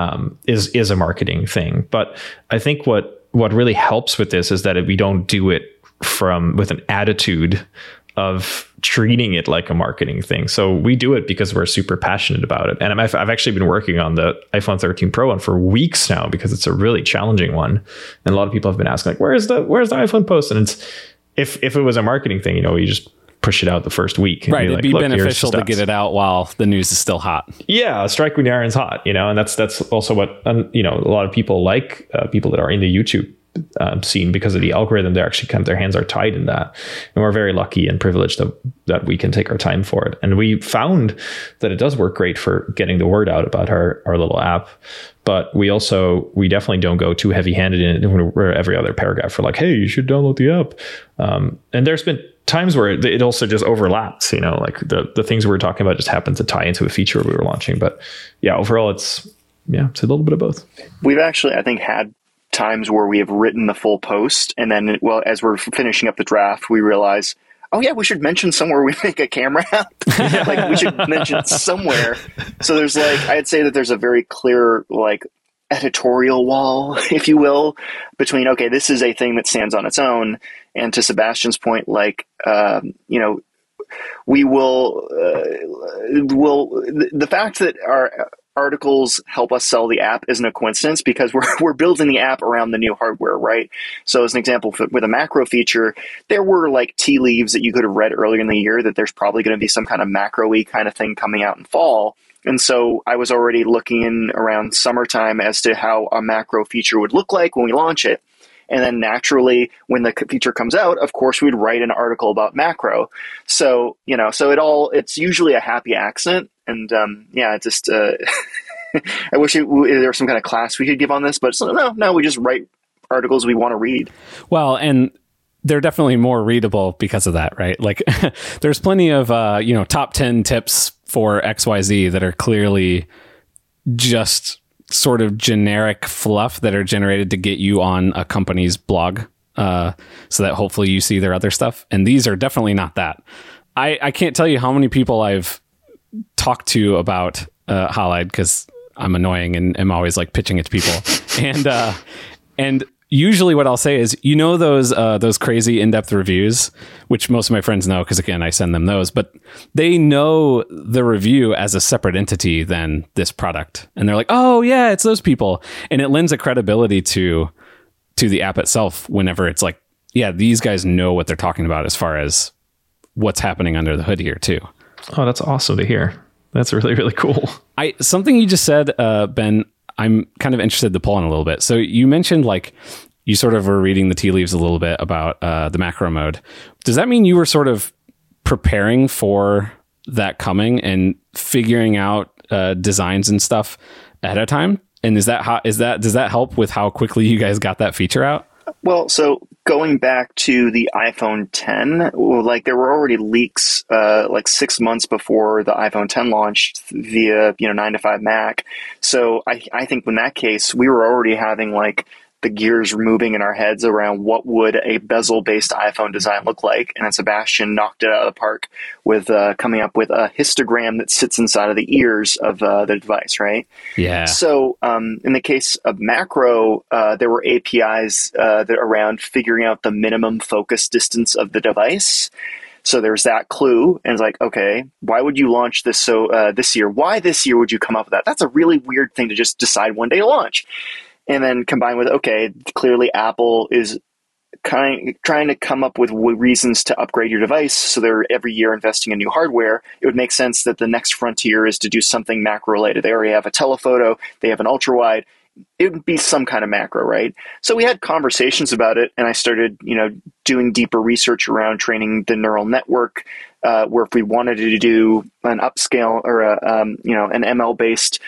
um, is is a marketing thing. But I think what what really helps with this is that if we don't do it from with an attitude of treating it like a marketing thing. So we do it because we're super passionate about it. And I've, I've actually been working on the iPhone 13 Pro one for weeks now because it's a really challenging one. And a lot of people have been asking like, where's the, where's the iPhone post? And it's, if, if it was a marketing thing, you know, you just push it out the first week. Right. Be It'd like, be beneficial to get it out while the news is still hot. Yeah. Strike when the iron's hot, you know, and that's, that's also what, um, you know, a lot of people like uh, people that are in the YouTube um, scene because of the algorithm. They're actually kind of their hands are tied in that, and we're very lucky and privileged that that we can take our time for it. And we found that it does work great for getting the word out about our our little app. But we also we definitely don't go too heavy handed in it. We're every other paragraph for like, hey, you should download the app. Um, and there's been times where it, it, also just overlaps. You know, like the the things we were talking about just happened to tie into a feature we were launching. But yeah, overall, it's yeah, it's a little bit of both. We've actually, I think, had times where we have written the full post, and then, well, as we're finishing up the draft, we realize, oh yeah, we should mention somewhere we make a camera app. like we should mention somewhere. So there's like, I'd say that there's a very clear like editorial wall, if you will, between okay, this is a thing that stands on its own, and to Sebastian's point, like um, you know, we will uh, will the, fact that our articles help us sell the app isn't a coincidence because we're, we're building the app around the new hardware, right? So, as an example, with a macro feature, there were like tea leaves that you could have read earlier in the year that there's probably going to be some kind of macro y kind of thing coming out in fall. And so I was already looking in around summertime as to how a macro feature would look like when we launch it. And then naturally, when the feature comes out, of course, we'd write an article about macro. So, you know, so it all, it's usually a happy accident. And um, yeah, it just, uh, I wish it, there was some kind of class we could give on this, but so, no, no, we just write articles we want to read. Well, and they're definitely more readable because of that, right? Like there's plenty of, uh, you know, top 10 tips for XYZ that are clearly just sort of generic fluff that are generated to get you on a company's blog uh, so that hopefully you see their other stuff. And these are definitely not that. I, I can't tell you how many people I've talked to about uh, Halide because I'm annoying and am always like pitching it to people. and uh, and usually what I'll say is, you know, those uh, those crazy in depth reviews, which most of my friends know because again, I send them those, but they know the review as a separate entity than this product, and they're like, oh yeah, it's those people, and it lends a credibility to to the app itself whenever it's like, yeah, these guys know what they're talking about as far as what's happening under the hood here too. Oh, that's awesome to hear. That's really really cool. I something you just said, uh, Ben. I'm kind of interested to pull on a little bit. So you mentioned like you sort of were reading the tea leaves a little bit about uh, the macro mode. Does that mean you were sort of preparing for that coming and figuring out uh, designs and stuff ahead of time? And is that how is that does that help with how quickly you guys got that feature out? Well, so going back to the iPhone 10, like there were already leaks uh, like six months before the iPhone 10 launched via you know nine to five Mac. So I I think in that case we were already having like the gears were moving in our heads around what would a bezel-based iPhone design look like, and Sebastian knocked it out of the park with uh, coming up with a histogram that sits inside of the ears of uh, the device, right? Yeah. So, um, in the case of macro, uh, there were APIs uh, that around figuring out the minimum focus distance of the device. So there's that clue, and it's like, okay, why would you launch this so uh, this year? Why this year would you come up with that? That's a really weird thing to just decide one day to launch and then combined with okay, clearly Apple is kind trying to come up with reasons to upgrade your device, so they're every year investing in new hardware. It would make sense that the next frontier is to do something macro related. They already have a telephoto, they have an ultra wide. It would be some kind of macro, right? So we had conversations about it, and I started, you know, doing deeper research around training the neural network. Uh, where if we wanted to do an upscale or a, um, you know, an ML based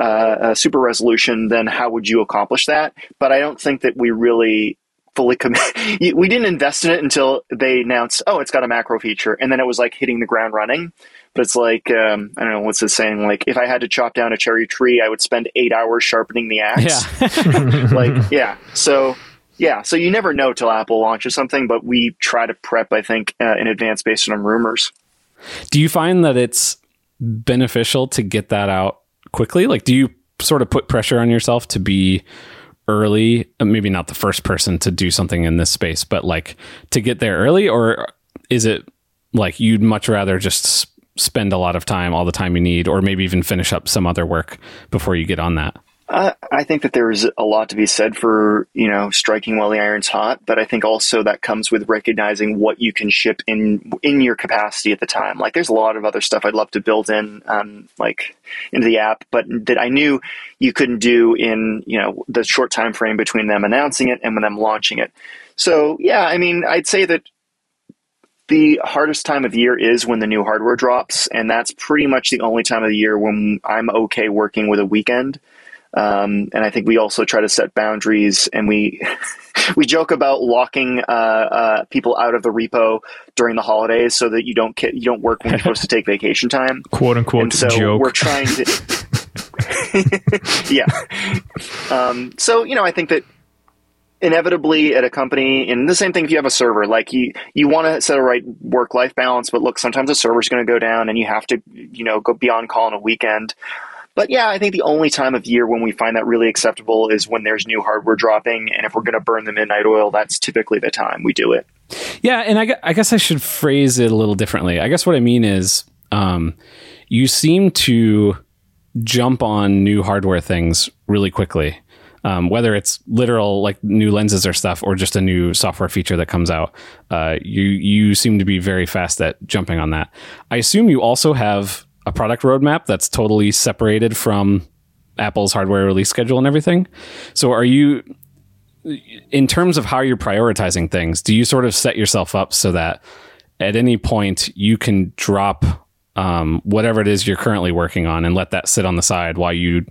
uh, super resolution, then how would you accomplish that? But I don't think that we really fully commit. we didn't invest in it until they announced, oh, it's got a macro feature, and then it was like hitting the ground running. But it's like um, I don't know what's it saying. Like if I had to chop down a cherry tree, I would spend eight hours sharpening the axe. Yeah. like yeah. So yeah. So you never know till Apple launches something, but we try to prep. I think uh, in advance based on rumors. Do you find that it's beneficial to get that out quickly? Like, do you sort of put pressure on yourself to be early? Uh, maybe not the first person to do something in this space, but like to get there early, or is it like you'd much rather just spend a lot of time, all the time you need, or maybe even finish up some other work before you get on that? I think that there's a lot to be said for you know striking while the iron's hot, but I think also that comes with recognizing what you can ship in in your capacity at the time. Like there's a lot of other stuff I'd love to build in, um, like into the app, but that I knew you couldn't do in you know the short time frame between them announcing it and when them launching it. So yeah, I mean, I'd say that the hardest time of year is when the new hardware drops, and that's pretty much the only time of the year when I'm okay working with a weekend. Um, and I think we also try to set boundaries, and we we joke about locking uh, uh, people out of the repo during the holidays so that you don't get, you don't work when you're supposed to take vacation time, quote unquote. And so joke. we're trying to, yeah. Um, so you know, I think that inevitably at a company and the same thing if you have a server like you you want to set a right work life balance but look sometimes a server's going to go down and you have to you know go be on call on a weekend but yeah, I think the only time of year when we find that really acceptable is when there's new hardware dropping. And if we're going to burn the midnight oil, that's typically the time we do it. Yeah. And I, I guess I should phrase it a little differently. I guess what I mean is um, you seem to jump on new hardware things really quickly. Um, whether it's literal like new lenses or stuff, or just a new software feature that comes out, uh, you you seem to be very fast at jumping on that. I assume you also have a product roadmap that's totally separated from Apple's hardware release schedule and everything. So are you in terms of how you're prioritizing things, do you sort of set yourself up so that at any point you can drop um, whatever it is you're currently working on and let that sit on the side while you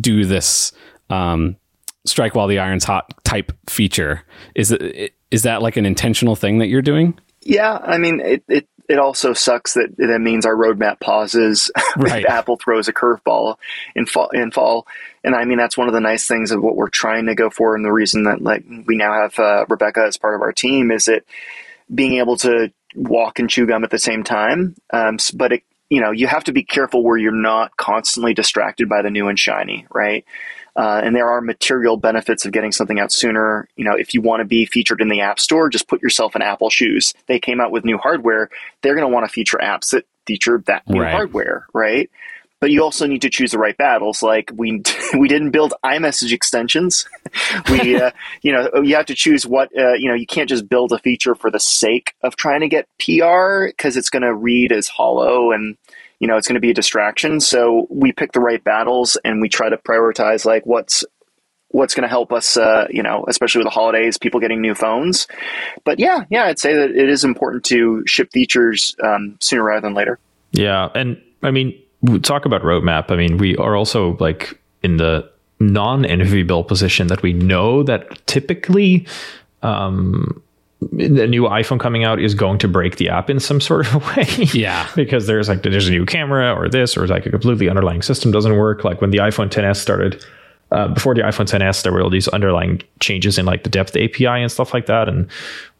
do this um, strike while the iron's hot type feature? Is it is that like an intentional thing that you're doing? Yeah, I mean, it, it it also sucks that that means our roadmap pauses right. Apple throws a curveball in fall. In fall, and I mean that's one of the nice things of what we're trying to go for, and the reason that like we now have uh, Rebecca as part of our team is that being able to walk and chew gum at the same time. Um, but it, you know, you have to be careful where you're not constantly distracted by the new and shiny, right? Uh, and there are material benefits of getting something out sooner. You know, if you want to be featured in the App Store, just put yourself in Apple shoes. They came out with new hardware. They're going to want to feature apps that feature that new right. hardware, right? But you also need to choose the right battles. Like we we didn't build iMessage extensions. we uh, you know you have to choose what uh, you know. You can't just build a feature for the sake of trying to get PR because it's going to read as hollow and you know it's going to be a distraction. So we pick the right battles and we try to prioritize like what's what's going to help us, uh, you know, especially with the holidays, people getting new phones. But yeah, yeah, I'd say that it is important to ship features um, sooner rather than later. Yeah, and I mean, talk about roadmap. I mean, we are also like in the non-enviable position that we know that typically um, the new iPhone coming out is going to break the app in some sort of way. Yeah. because there's like there's a new camera or this or like a completely underlying system doesn't work. Like when the iPhone 10s started uh, before the iPhone 10s, there were all these underlying changes in like the depth API and stuff like that, and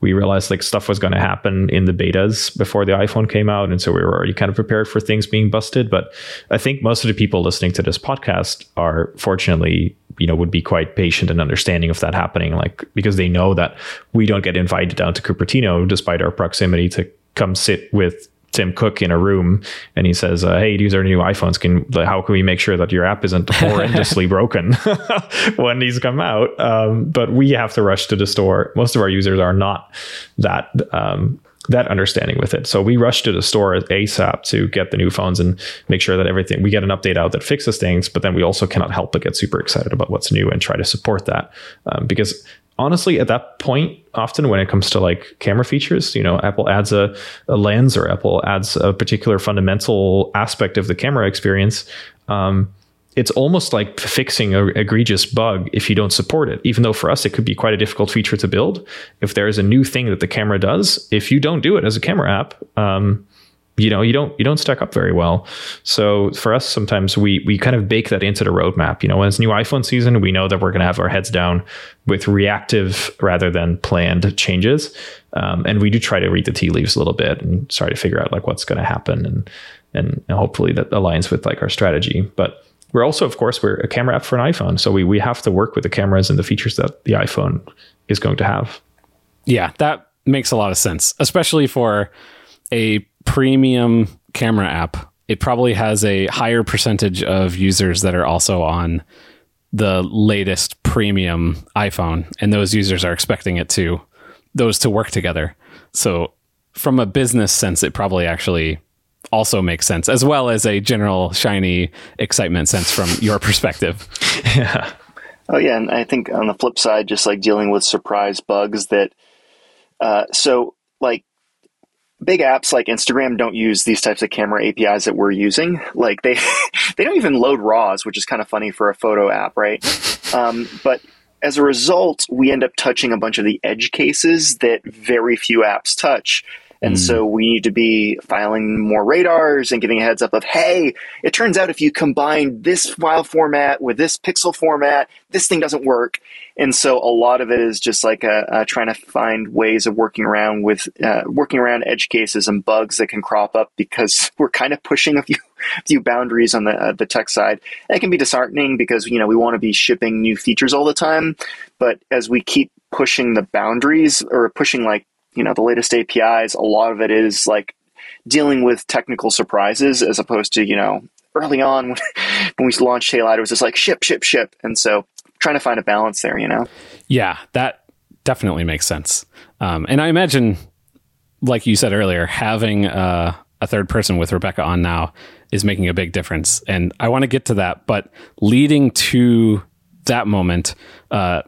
we realized like stuff was going to happen in the betas before the iPhone came out, and so we were already kind of prepared for things being busted. But I think most of the people listening to this podcast are fortunately you know would be quite patient and understanding of that happening like because they know that we don't get invited down to Cupertino despite our proximity to come sit with Tim Cook in a room and he says, uh, "Hey, these are new iPhones. Can how can we make sure that your app isn't horrendously broken when these come out?" Um, but we have to rush to the store. Most of our users are not that um, that understanding with it. So we rush to the store ASAP to get the new phones and make sure that everything we get an update out that fixes things. But then we also cannot help but get super excited about what's new and try to support that um, because honestly, at that point, often when it comes to like camera features, you know, Apple adds a, a lens or Apple adds a particular fundamental aspect of the camera experience. Um, it's almost like fixing a egregious bug if you don't support it. Even though for us it could be quite a difficult feature to build. If there is a new thing that the camera does, if you don't do it as a camera app, um, you know you don't you don't stack up very well so for us sometimes we we kind of bake that into the roadmap you know when it's new iphone season we know that we're going to have our heads down with reactive rather than planned changes um, and we do try to read the tea leaves a little bit and try to figure out like what's going to happen and and hopefully that aligns with like our strategy but we're also of course we're a camera app for an iphone so we we have to work with the cameras and the features that the iphone is going to have yeah that makes a lot of sense especially for a premium camera app, it probably has a higher percentage of users that are also on the latest premium iPhone, and those users are expecting it to those to work together. So, from a business sense, it probably actually also makes sense, as well as a general shiny excitement sense from your perspective. yeah. Oh yeah, and I think on the flip side, just like dealing with surprise bugs that. Uh, so like big apps like Instagram don't use these types of camera APIs that we're using. Like they they don't even load RAWs, which is kind of funny for a photo app, right? Um, but as a result, we end up touching a bunch of the edge cases that very few apps touch. And mm. so we need to be filing more radars and giving a heads up of, hey, it turns out if you combine this file format with this pixel format, this thing doesn't work. And so a lot of it is just like a, a trying to find ways of working around with uh, working around edge cases and bugs that can crop up because we're kind of pushing a few few boundaries on the uh, the tech side. And it can be disheartening because you know we want to be shipping new features all the time, but as we keep pushing the boundaries or pushing like you know the latest APIs, a lot of it is like dealing with technical surprises as opposed to you know early on when, we launched Halide, it was just like ship, ship, ship, and so trying to find a balance there. You know? Yeah, that definitely makes sense. Um, and I imagine, like you said earlier, having a third person with Rebecca on now is making a big difference. And I want to get to that, but leading to that moment, uh,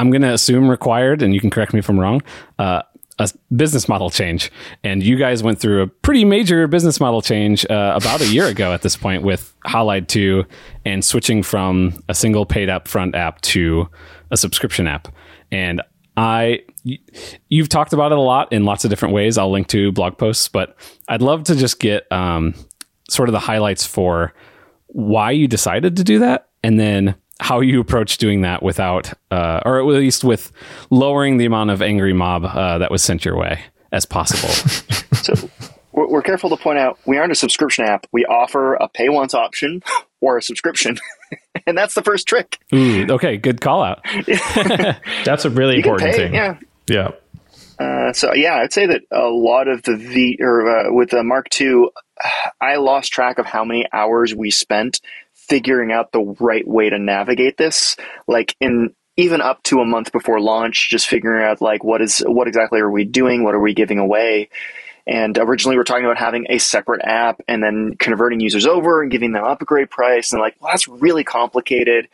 I'm going to assume required, and you can correct me if I'm wrong, uh, a business model change. And you guys went through a pretty major business model change uh, about a year ago at this point with Halide 2 and switching from a single paid up front app to a subscription app. And I, you've talked about it a lot in lots of different ways. I'll link to blog posts, but I'd love to just get um, sort of the highlights for why you decided to do that and then how you approach doing that without, uh, or at least with lowering the amount of angry mob uh, that was sent your way as possible. so we're careful to point out we aren't a subscription app. We offer a pay once option or a subscription. and that's the first trick. Ooh, okay, good call out. that's a really you important pay, thing. Yeah. Yeah. Uh, so yeah, I'd say that a lot of the V or uh, with the Mark II, I lost track of how many hours we spent figuring out the right way to navigate this. Like in even up to a month before launch, just figuring out like what is what exactly are we doing, what are we giving away. And originally we are talking about having a separate app and then converting users over and giving them upgrade price. And like, well, that's really complicated.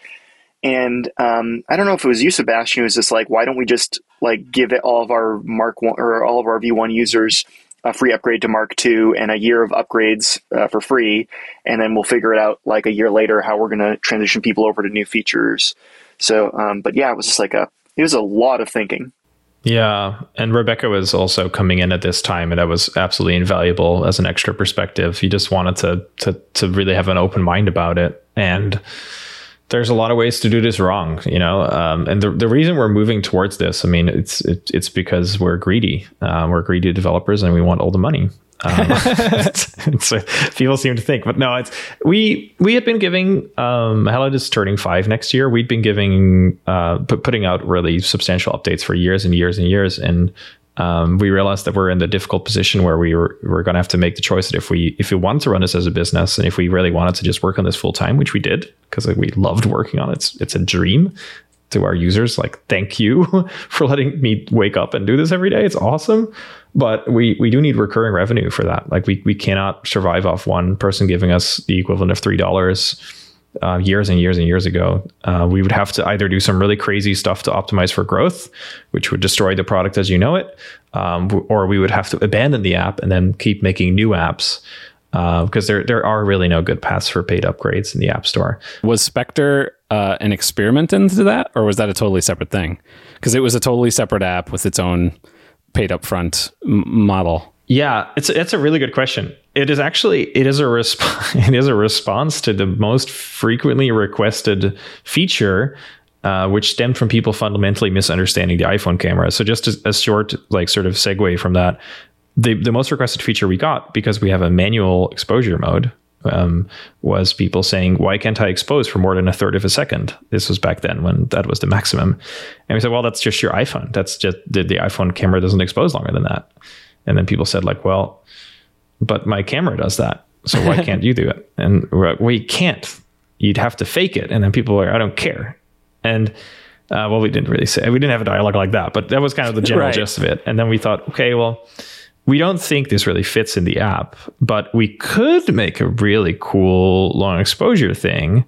And um, I don't know if it was you, Sebastian, who was just like, why don't we just like give it all of our Mark one or all of our V1 users a free upgrade to Mark II and a year of upgrades uh, for free, and then we'll figure it out like a year later how we're going to transition people over to new features. So, um, but yeah, it was just like a it was a lot of thinking. Yeah, and Rebecca was also coming in at this time, and that was absolutely invaluable as an extra perspective. You just wanted to to to really have an open mind about it, and there's a lot of ways to do this wrong, you know. Um, and the the reason we're moving towards this, I mean, it's it, it's because we're greedy. Uh, we're greedy developers, and we want all the money. Um, so people seem to think, but no, it's we we had been giving. Um, Halide is turning five next year. We'd been giving, uh, putting out really substantial updates for years and years and years, and um, we realized that we're in the difficult position where we were, we're going to have to make the choice that if we if we wanted to run this as a business and if we really wanted to just work on this full time, which we did because we loved working on it, it's, it's a dream to our users. Like, thank you for letting me wake up and do this every day. It's awesome, but we we do need recurring revenue for that. Like, we we cannot survive off one person giving us the equivalent of three dollars uh, years and years and years ago, uh, we would have to either do some really crazy stuff to optimize for growth, which would destroy the product as you know it, um, or we would have to abandon the app and then keep making new apps because uh, there there are really no good paths for paid upgrades in the App Store. Was Spectre uh, an experiment into that, or was that a totally separate thing? Because it was a totally separate app with its own paid upfront m- model. Yeah, it's it's a really good question. It is actually it is a resp- it is a response to the most frequently requested feature, uh, which stemmed from people fundamentally misunderstanding the iPhone camera. So just a, a short like sort of segue from that, the the most requested feature we got because we have a manual exposure mode um, was people saying, "Why can't I expose for more than a third of a second?" This was back then when that was the maximum, and we said, "Well, that's just your iPhone. That's just the, the iPhone camera doesn't expose longer than that." And then people said like, well, but my camera does that. So why can't you do it? And we're like, you can't. You'd have to fake it. And then people are, I don't care. And uh, well, we didn't really say, we didn't have a dialogue like that, but that was kind of the general right. gist of it. And then we thought, okay, well, we don't think this really fits in the app, but we could make a really cool long exposure thing.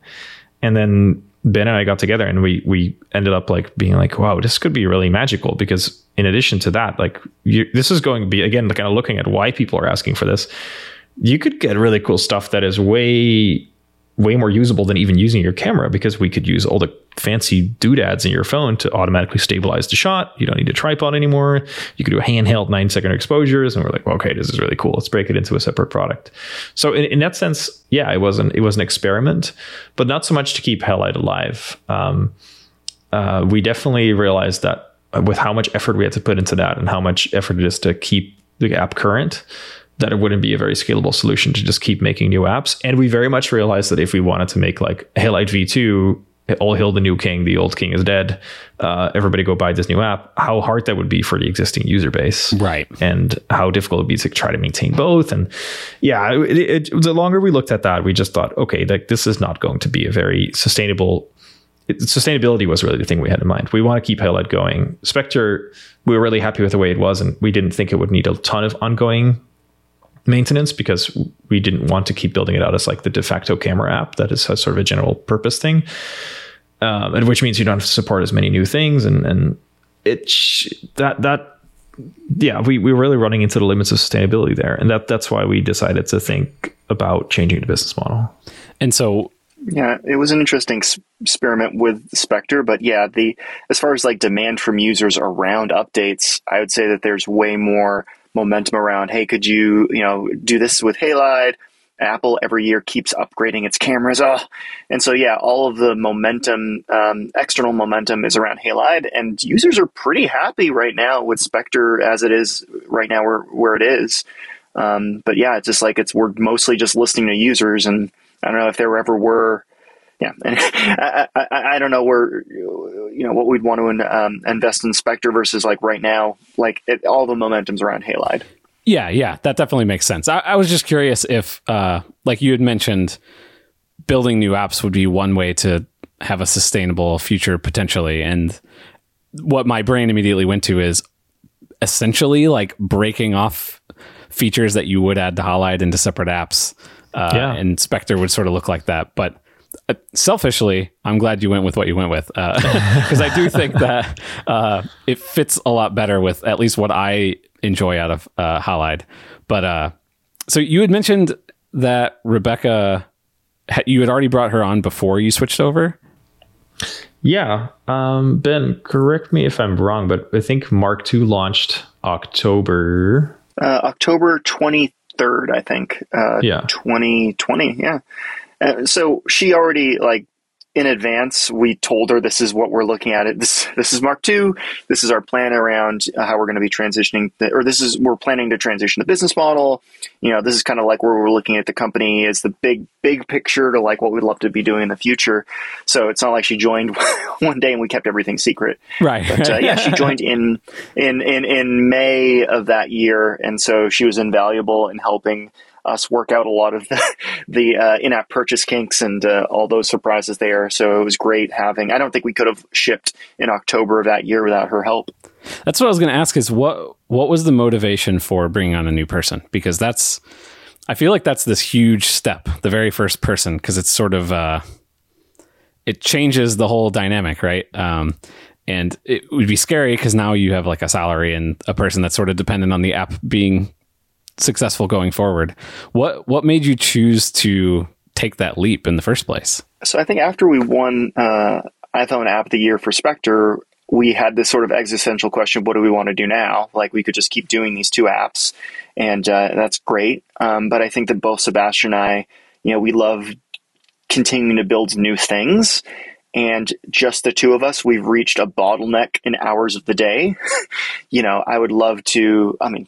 And then Ben and I got together and we we ended up like being like, wow, this could be really magical because in addition to that, like you, this is going to be again kind of looking at why people are asking for this. You could get really cool stuff that is way way more usable than even using your camera because we could use all the fancy doodads in your phone to automatically stabilize the shot. You don't need a tripod anymore. You could do a handheld nine second exposures. And we're like, well, okay, this is really cool. Let's break it into a separate product. So in, in that sense, yeah, it wasn't, it was an experiment, but not so much to keep Halide alive. Um, uh, we definitely realized that with how much effort we had to put into that and how much effort it is to keep the app current, that it wouldn't be a very scalable solution to just keep making new apps. And we very much realized that if we wanted to make like Halide V2, all hail the new king, the old king is dead, uh, everybody go buy this new app, how hard that would be for the existing user base. Right. And how difficult it would be to try to maintain both. And yeah, it, it, the longer we looked at that, we just thought, okay, like this is not going to be a very sustainable it, sustainability was really the thing we had in mind. We want to keep Halide going. Spectre, we were really happy with the way it was, and we didn't think it would need a ton of ongoing maintenance because we didn't want to keep building it out as like the de facto camera app that is sort of a general purpose thing, um, and which means you don't have to support as many new things, and and it that that yeah, we, we were really running into the limits of sustainability there. And that that's why we decided to think about changing the business model. And so yeah, it was an interesting experiment with Spectre, but yeah, the as far as like demand from users around updates, I would say that there's way more momentum around. Hey, could you you know do this with Halide? Apple every year keeps upgrading its cameras. Oh, and so yeah, all of the momentum, um, external momentum, is around Halide, and users are pretty happy right now with Spectre as it is right now, where where it is. Um, but yeah, it's just like it's we're mostly just listening to users and I don't know if there ever were. Yeah, I, I, I, don't know where you know what we'd want to um, invest in Spectre versus like right now, like it, all the momentum's around Halide. Yeah, yeah, that definitely makes sense. I, I was just curious if, uh, like you had mentioned, building new apps would be one way to have a sustainable future potentially, and what my brain immediately went to is essentially like breaking off features that you would add to Halide into separate apps uh, yeah. And Spectre would sort of look like that. But uh, selfishly, I'm glad you went with what you went with because uh, I do think that uh, it fits a lot better with at least what I enjoy out of uh, Halide. But uh, so you had mentioned that Rebecca, you had already brought her on before you switched over. Yeah, um, Ben, correct me if I'm wrong, but I think Mark II launched October. Uh, October 23rd, I think. Uh, yeah, twenty twenty. Yeah. Uh, so she already like in advance. We told her this is what we're looking at. It this this is Mark II. This is our plan around how we're going to be transitioning, the, or this is we're planning to transition the business model. You know, this is kind of like where we're looking at the company as the big big picture to like what we'd love to be doing in the future. So it's not like she joined one day and we kept everything secret. Right. But uh, yeah, she joined in in in in May of that year, and so she was invaluable in helping us work out a lot of the, the uh, in-app purchase kinks and uh, all those surprises there. So it was great having. I don't think we could have shipped in October of that year without her help. That's what I was going to ask: is what what was the motivation for bringing on a new person? Because that's I feel like that's this huge step, the very first person, because it's sort of uh, it changes the whole dynamic, right? Um, and it would be scary because now you have like a salary and a person that's sort of dependent on the app being successful going forward. What what made you choose to take that leap in the first place? So I think after we won uh, iPhone App of the Year for Spectre, we had this sort of existential question: What do we want to do now? Like we could just keep doing these two apps, and uh, that's great. Um, but I think that both Sebastian and I, you know, we love continuing to build new things and just the two of us, we've reached a bottleneck in hours of the day. you know, I would love to. I mean,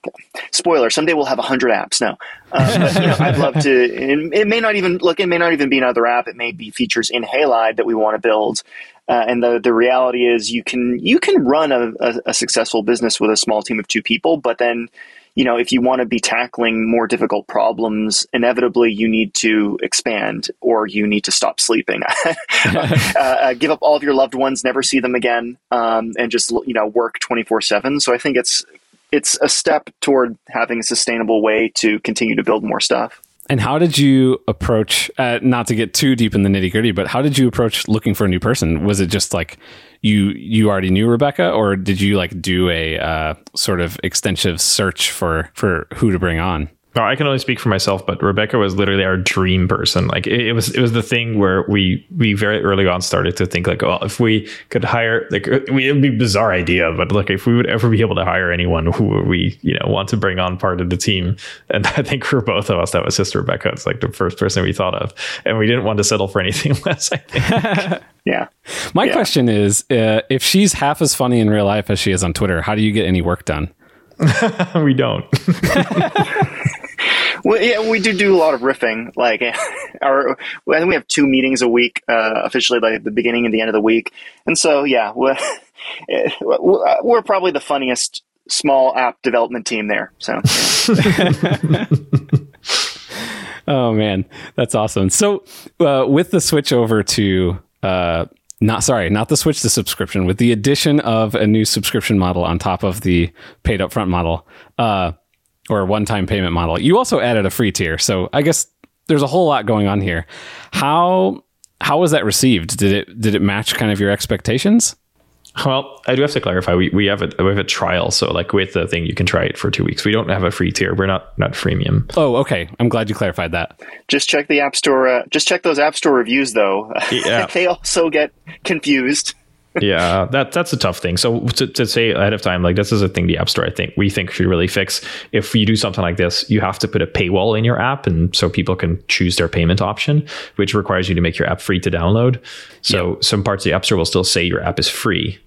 spoiler: someday we'll have hundred apps. No, uh, but, you know, I'd love to. It, it, may not even look. It may not even be another app. It may be features in Halide that we want to build. Uh, and the the reality is, you can you can run a, a, a successful business with a small team of two people, but then you know, if you want to be tackling more difficult problems, inevitably you need to expand or you need to stop sleeping. uh, uh, give up all of your loved ones, never see them again, um, and just you know work twenty four seven. So I think it's it's a step toward having a sustainable way to continue to build more stuff. And how did you approach? Uh, not to get too deep in the nitty gritty, but how did you approach looking for a new person? Was it just like you you already knew Rebecca, or did you like do a uh, sort of extensive search for for who to bring on? No, I can only speak for myself, but Rebecca was literally our dream person. Like it, it, was, it was the thing where we we very early on started to think like, well, if we could hire, like, we, it would be a bizarre idea, but look, if we would ever be able to hire anyone who we, you know, want to bring on part of the team, and I think for both of us, that was Sister Rebecca. It's like the first person we thought of, and we didn't want to settle for anything less. I think. yeah. My yeah. question is, uh, if she's half as funny in real life as she is on Twitter, how do you get any work done? we don't. Well, yeah, we do do a lot of riffing. Like, our, I think we have two meetings a week, uh, officially, like the beginning and the end of the week. And so, yeah, we're, we're probably the funniest small app development team there. So. Oh man, that's awesome. So, uh, with the switch over to uh, not sorry, not the switch to subscription, with the addition of a new subscription model on top of the paid upfront model, uh, or a one time payment model. You also added a free tier. So I guess there's a whole lot going on here. How how was that received? Did it did it match kind of your expectations? Well, I do have to clarify. We, we have a we have a trial, so like with the thing, you can try it for two weeks. We don't have a free tier. We're not not freemium. Oh, okay. I'm glad you clarified that. Just check the app store. Uh, just check those app store reviews, though. Yeah. they also get confused yeah, that that's a tough thing. So to, to say ahead of time, like this is a thing the App Store I think we think should really fix. If you do something like this, you have to put a paywall in your app, and so people can choose their payment option, which requires you to make your app free to download. So yeah. some parts of the App Store will still say your app is free,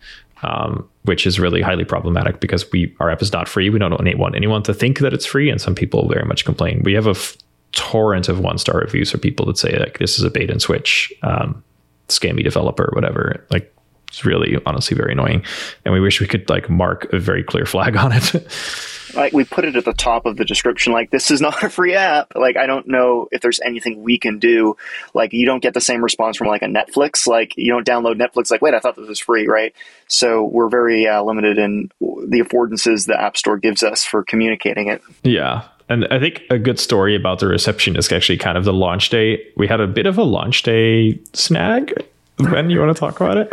um, which is really highly problematic because we our app is not free. We don't want anyone to think that it's free, and some people very much complain. We have a f- torrent of one star reviews for people that say like this is a bait and switch. Um, scammy developer whatever like it's really honestly very annoying. And we wish we could like mark a very clear flag on it. like we put it at the top of the description like this is not a free app like i don't know if there's anything we can do like you don't get the same response from like a netflix like you don't download netflix like wait i thought this was free right so we're very uh, limited in the affordances the app store gives us for communicating it yeah and I think a good story about the reception is actually kind of the launch day. We had a bit of a launch day snag Ben, you want to talk about it?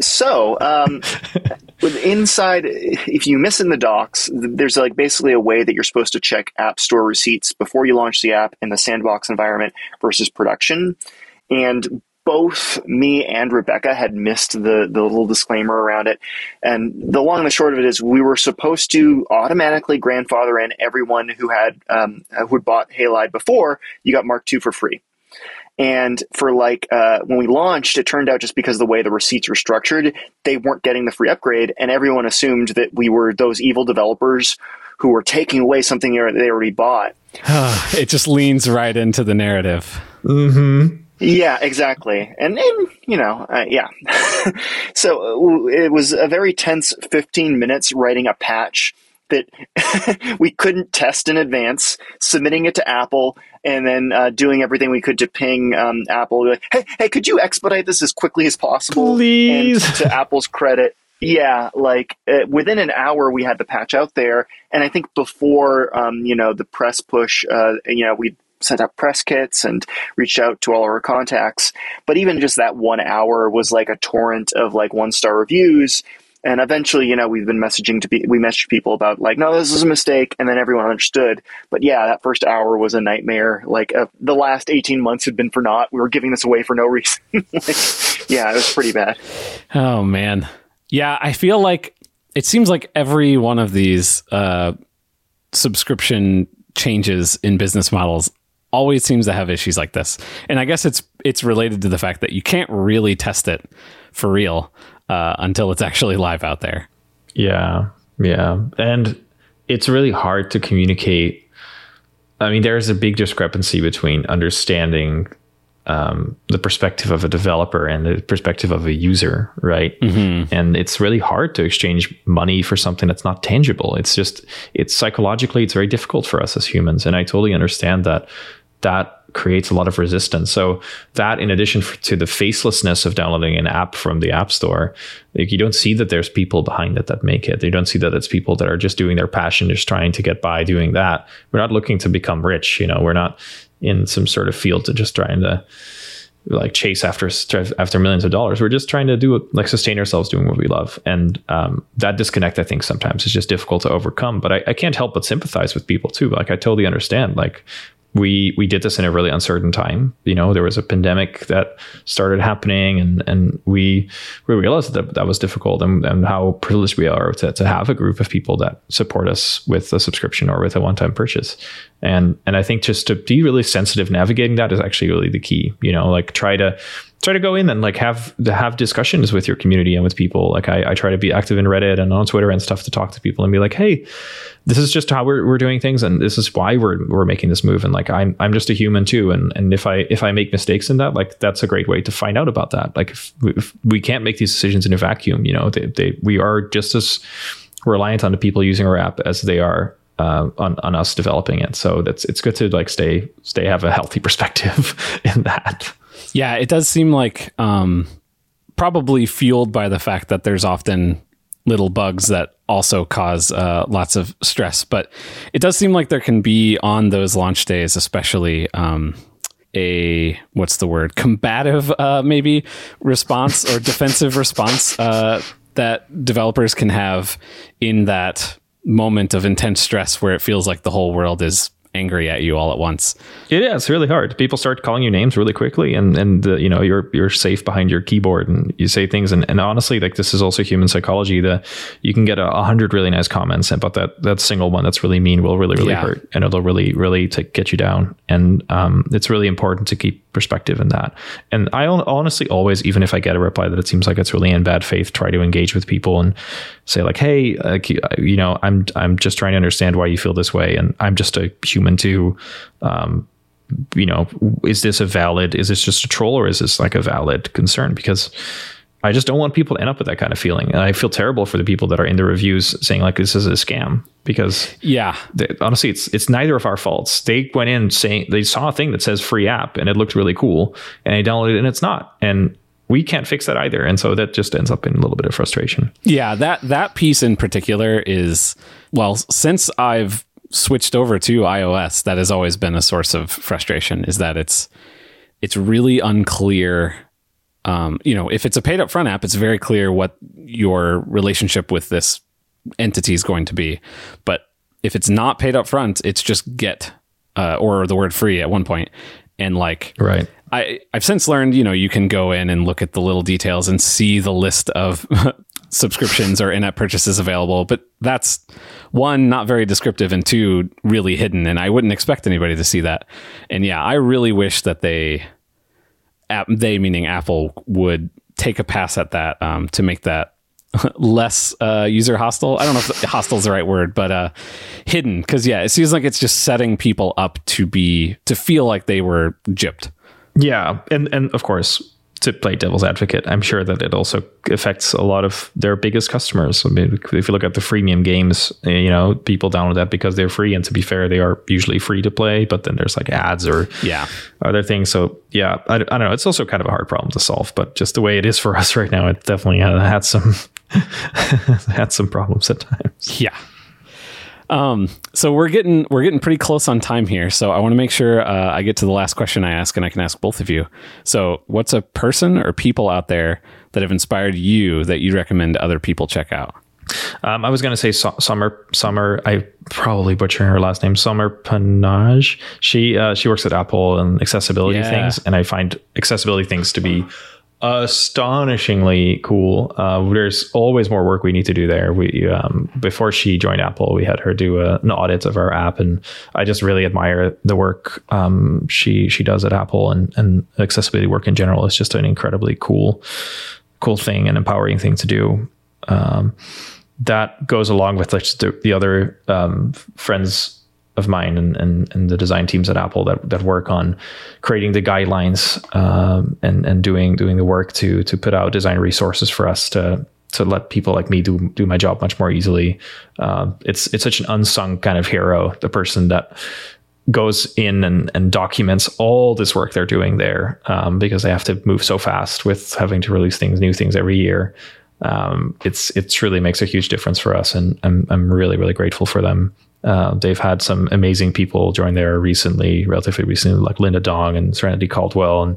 so, um, with inside, if you miss in the docs, there's like basically a way that you're supposed to check App Store receipts before you launch the app in the sandbox environment versus production. And both me and Rebecca had missed the, the little disclaimer around it. And the long and the short of it is we were supposed to automatically grandfather in everyone who had um, who had bought Halide before you got Mark II for free. And for like uh, when we launched, it turned out just because of the way the receipts were structured, they weren't getting the free upgrade, and everyone assumed that we were those evil developers who were taking away something they already bought. it just leans right into the narrative. Mm-hmm. Yeah, exactly. And, and you know, uh, yeah. so uh, it was a very tense 15 minutes writing a patch that we couldn't test in advance, submitting it to Apple, and then uh, doing everything we could to ping um, Apple. Like, hey, hey, could you expedite this as quickly as possible? Please. And to Apple's credit, yeah, like uh, within an hour, we had the patch out there, and I think before, um, you know, the press push, uh, you know, we sent out press kits and reached out to all our contacts. But even just that one hour was like a torrent of like one star reviews. And eventually, you know, we've been messaging to be, we messaged people about like, no, this is a mistake. And then everyone understood. But yeah, that first hour was a nightmare. Like uh, the last 18 months had been for naught. We were giving this away for no reason. like, yeah, it was pretty bad. Oh man. Yeah, I feel like it seems like every one of these uh, subscription changes in business models always seems to have issues like this. And I guess it's it's related to the fact that you can't really test it for real uh, until it's actually live out there. Yeah, yeah, and it's really hard to communicate. I mean, there's a big discrepancy between understanding um, the perspective of a developer and the perspective of a user, right? Mm-hmm. And it's really hard to exchange money for something that's not tangible. It's just, it's psychologically, it's very difficult for us as humans. And I totally understand that that creates a lot of resistance. So that, in addition to the facelessness of downloading an app from the app store, like you don't see that there's people behind it that make it. You don't see that it's people that are just doing their passion, just trying to get by doing that. We're not looking to become rich. You know, we're not in some sort of field to just trying to like chase after after millions of dollars. We're just trying to do like sustain ourselves doing what we love, and um, that disconnect I think sometimes is just difficult to overcome. But I, I can't help but sympathize with people too. Like I totally understand. Like we we did this in a really uncertain time. You know, there was a pandemic that started happening, and and we we realized that that was difficult, and, and how privileged we are to to have a group of people that support us with a subscription or with a one time purchase. And and I think just to be really sensitive navigating that is actually really the key. You know, like try to try to go in and like have have discussions with your community and with people. Like I, I try to be active in Reddit and on Twitter and stuff to talk to people and be like, hey, this is just how we're, we're doing things and this is why we're we're making this move. And like I'm I'm just a human too. And and if I if I make mistakes in that, like that's a great way to find out about that. Like if, if we can't make these decisions in a vacuum, you know, they, they we are just as reliant on the people using our app as they are uh, on on us developing it. So that's it's good to like stay stay have a healthy perspective in that. Yeah, it does seem like um, probably fueled by the fact that there's often little bugs that also cause uh, lots of stress. But it does seem like there can be on those launch days, especially. Um, a what's the word combative uh, maybe response or defensive response uh, that developers can have in that moment of intense stress where it feels like the whole world is angry at you all at once. It is really hard. People start calling you names really quickly, and and the, you know you're you're safe behind your keyboard, and you say things. And, and honestly, like this is also human psychology. That you can get a, a, hundred really nice comments, but that that single one that's really mean will really really yeah. hurt, and it'll really really get you down. And um, it's really important to keep perspective in that. And I honestly always, even if I get a reply that it seems like it's really in bad faith, try to engage with people and say like, hey, uh, you know, I'm I'm just trying to understand why you feel this way, and I'm just a human too. Um, you know, is this a valid? Is this just a troll, or is this like a valid concern? Because I just don't want people to end up with that kind of feeling. And I feel terrible for the people that are in the reviews saying like this is a scam because yeah, they, honestly, it's it's neither of our faults. They went in saying they saw a thing that says free app and it looked really cool, and they downloaded it and it's not, and we can't fix that either. And so that just ends up in a little bit of frustration. Yeah, that that piece in particular is well, since I've switched over to iOS, that has always been a source of frustration. Is that it's it's really unclear um, you know, if it's a paid upfront app, it's very clear what your relationship with this entity is going to be. But if it's not paid upfront, it's just get uh, or the word free at one point. point, and like right. I I've since learned, you know, you can go in and look at the little details and see the list of subscriptions or in-app purchases available, but that's one not very descriptive and two really hidden and I wouldn't expect anybody to see that. And yeah, I really wish that they they meaning Apple would take a pass at that um, to make that less uh, user hostile. I don't know if hostile is the right word, but uh, hidden. Because yeah, it seems like it's just setting people up to be to feel like they were gypped. Yeah, and and of course, to play devil's advocate, I'm sure that it also affects a lot of their biggest customers. I mean, if you look at the freemium games, eh, you know, people download that because they're free, and to be fair, they are usually free to play. But then there's like ads or yeah other things. So yeah, I, I don't know. It's also kind of a hard problem to solve, but just the way it is for us right now, it definitely had some had some problems at times. Yeah. Um, so we're getting we're getting pretty close on time here. So I want to make sure uh, I get to the last question I ask, and I can ask both of you. So, what's a person or people out there that have inspired you that you recommend other people check out? Um, I was going to say Sommer. Sommer. I probably butcher her last name. Sommer Panage. She uh, she works at Apple and accessibility yeah. things, and I find accessibility things to be astonishingly cool. Uh, there's always more work we need to do there. We um, before she joined Apple, we had her do a, an audit of our app, and I just really admire the work um, she she does at Apple and and accessibility work in general It's just an incredibly cool cool thing and empowering thing to do. Um, that goes along with like the, the other um, friends of mine and, and, and the design teams at Apple that, that work on creating the guidelines um, and and doing doing the work to to put out design resources for us to to let people like me do do my job much more easily. Uh, it's it's such an unsung kind of hero, the person that goes in and, and documents all this work they're doing there um, because they have to move so fast with having to release things, new things every year. Um, it's it truly makes a huge difference for us, and I'm I'm really really grateful for them uh, they've had some amazing people join there recently, relatively recently, like Linda Dong and Serenity Caldwell, and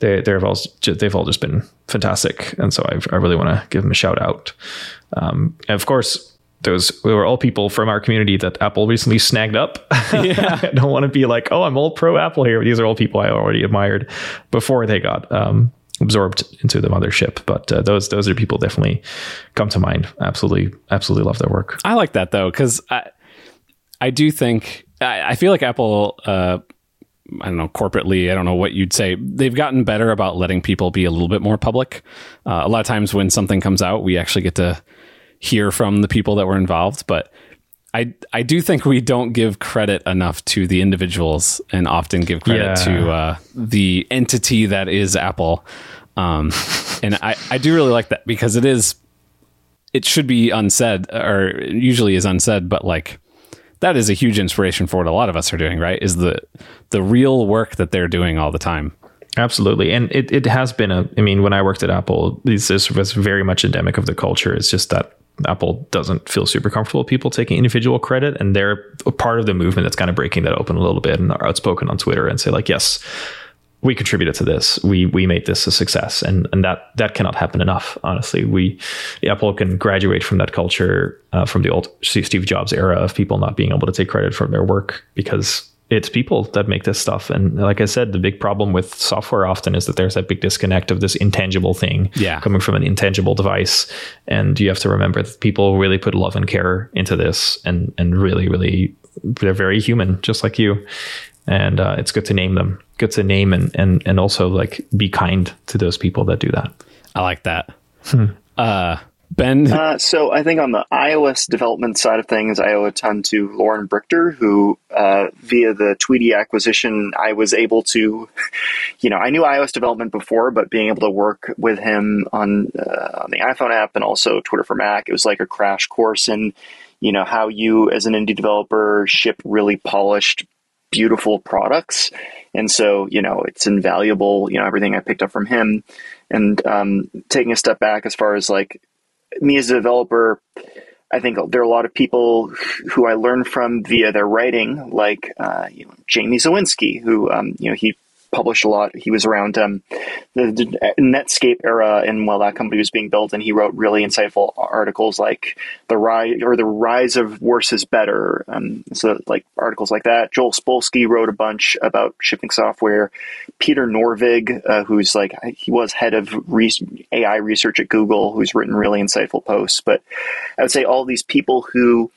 they they've all they've all just been fantastic. And so I've, i really want to give them a shout out. Um, and of course, those we were all people from our community that Apple recently snagged up. Yeah. I don't want to be like, oh, I'm all pro Apple here. These are all people I already admired before they got um, absorbed into the mothership. But uh, those those are people definitely come to mind. Absolutely, absolutely love their work. I like that though because I do think I, I feel like Apple. Uh, I don't know corporately. I don't know what you'd say. They've gotten better about letting people be a little bit more public. Uh, a lot of times when something comes out, we actually get to hear from the people that were involved. But I I do think we don't give credit enough to the individuals, and often give credit yeah. to uh, the entity that is Apple. Um, and I I do really like that because it is it should be unsaid or usually is unsaid, but like that is a huge inspiration for what a lot of us are doing, right? Is the the real work that they're doing all the time. Absolutely. And it, it has been a, I mean, when I worked at Apple, this, this was very much endemic of the culture. It's just that Apple doesn't feel super comfortable with people taking individual credit. And they're a part of the movement that's kind of breaking that open a little bit and are outspoken on Twitter and say, like, yes, we contributed to this. We we made this a success, and and that that cannot happen enough. Honestly, we Apple can graduate from that culture uh, from the old Steve Jobs era of people not being able to take credit for their work because it's people that make this stuff. And like I said, the big problem with software often is that there's that big disconnect of this intangible thing yeah. coming from an intangible device, and you have to remember that people really put love and care into this, and and really really they're very human, just like you and uh, it's good to name them good to name and and and also like be kind to those people that do that. I like that. Hmm. uh, ben? Uh, so i think on the ios development side of things i owe a ton to Loren Brichter who uh, via the tweetie acquisition i was able to you know i knew ios development before but being able to work with him on uh, on the iphone app and also twitter for mac it was like a crash course in you know how you as an indie developer ship really polished beautiful products. And so, you know, it's invaluable, you know, everything I picked up from him. And um, taking a step back as far as like me as a developer, I think there are a lot of people who I learned from via their writing, like uh, you know, Jamie Zawinski, who um, you know he published a lot. He was around um, the, the, Netscape era and while that company was being built, and he wrote really insightful articles like the rise or the rise of worse is better. Um, so like articles like that. Joel Spolsky wrote a bunch about shipping software. Peter Norvig, uh, who's like he was head of re- AI research at Google, who's written really insightful posts. But I would say all these people who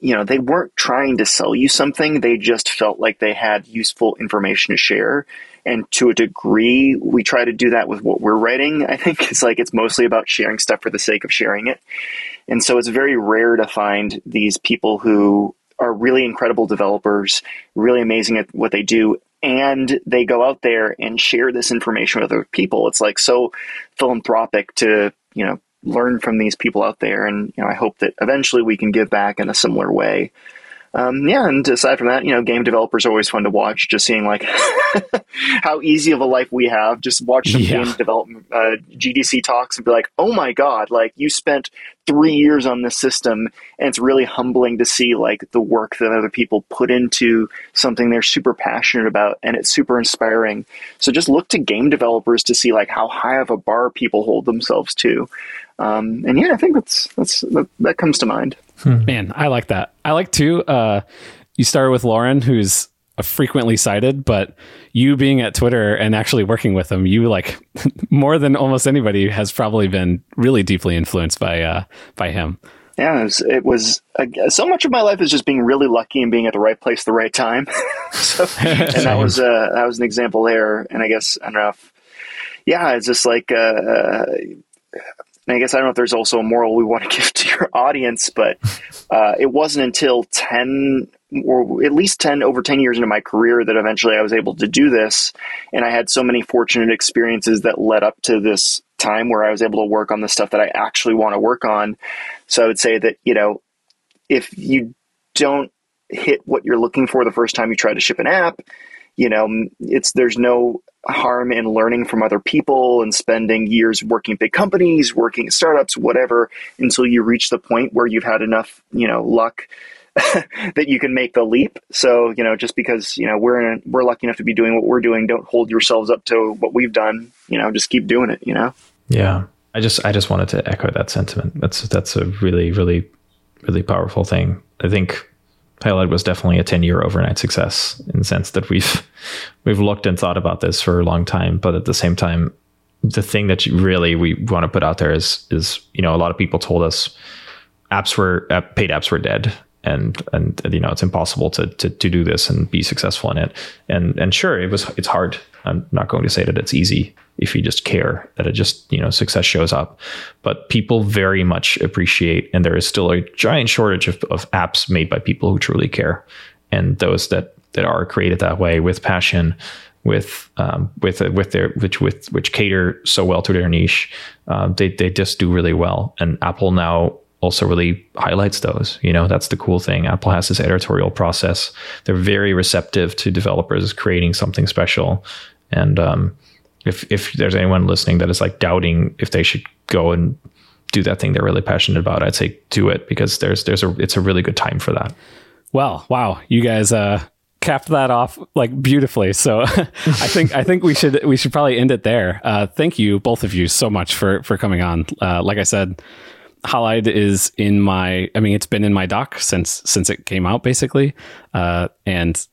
you know, they weren't trying to sell you something. They just felt like they had useful information to share. And to a degree, we try to do that with what we're writing. I think it's like it's mostly about sharing stuff for the sake of sharing it. And so it's very rare to find these people who are really incredible developers, really amazing at what they do, and they go out there and share this information with other people. It's like so philanthropic to, you know, learn from these people out there. And, you know, I hope that eventually we can give back in a similar way. Um, yeah, and aside from that, you know, game developers are always fun to watch. Just seeing like how easy of a life we have. Just watch some yeah. game development uh, GDC talks and be like, "Oh my god! Like you spent three years on this system," and it's really humbling to see like the work that other people put into something they're super passionate about, and it's super inspiring. So just look to game developers to see like how high of a bar people hold themselves to. Um, and yeah, I think that's that's that, that comes to mind. Hmm. Man, I like that. I like too. Uh, you started with Loren, who's frequently cited, but you being at Twitter and actually working with him, you like more than almost anybody has probably been really deeply influenced by uh, by him. Yeah, it was, it was uh, so much of my life is just being really lucky and being at the right place, the right time. so, and that was uh, that was an example there. And I guess I don't know if, yeah, it's just like uh, uh and I guess I don't know if there's also a moral we want to give to your audience, but uh, it wasn't until 10 or at least 10 over 10 years into my career that eventually I was able to do this. And I had so many fortunate experiences that led up to this time where I was able to work on the stuff that I actually want to work on. So I would say that, you know, if you don't hit what you're looking for the first time you try to ship an app, you know, it's there's no harm in learning from other people and spending years working at big companies, working at startups, whatever, until you reach the point where you've had enough, you know, luck that you can make the leap. So, you know, just because, you know, we're in, we're lucky enough to be doing what we're doing, don't hold yourselves up to what we've done, you know, just keep doing it, you know? Yeah. I just, I just wanted to echo that sentiment. That's, that's a really, really, really powerful thing. I think Halide was definitely a 10 year overnight success in the sense that we've we've looked and thought about this for a long time, but at the same time, the thing that really we want to put out there is is you know a lot of people told us apps were paid apps were dead and and you know it's impossible to, to to do this and be successful in it. And and sure it was it's hard. I'm not going to say that it's easy if you just care that it just you know success shows up. But people very much appreciate and there is still a giant shortage of, of apps made by people who truly care. And those that that are created that way with passion with um, with with their which with which cater so well to their niche uh, they they just do really well and apple now also really highlights those. You know, that's the cool thing. Apple has this editorial process. They're very receptive to developers creating something special. And um, if if there's anyone listening that is like doubting if they should go and do that thing they're really passionate about, I'd say do it because there's there's a it's a really good time for that. Well, wow, you guys uh capped that off like beautifully. So I think I think we should we should probably end it there. Uh, thank you both of you so much for for coming on. Uh, like I said, Halide is in my. I mean, it's been in my dock since since it came out, basically, uh, and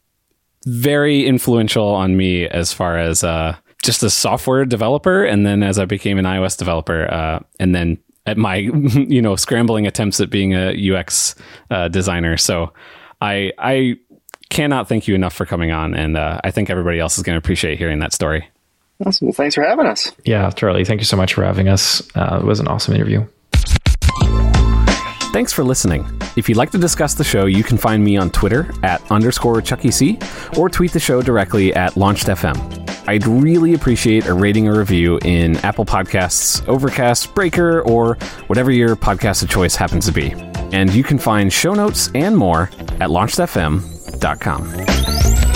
very influential on me as far as uh, just a software developer, and then as I became an iOS developer, uh, and then at my you know scrambling attempts at being a UX uh, designer. So I I cannot thank you enough for coming on, and uh, I think everybody else is going to appreciate hearing that story. Awesome. Thanks for having us. Yeah, Charlie, thank you so much for having us. Uh, it was an awesome interview. Thanks for listening. If you'd like to discuss the show, you can find me on Twitter at underscore Chucky C or tweet the show directly at LaunchedFM. I'd really appreciate a rating or review in Apple Podcasts, Overcast, Breaker, or whatever your podcast of choice happens to be. And you can find show notes and more at Dacom.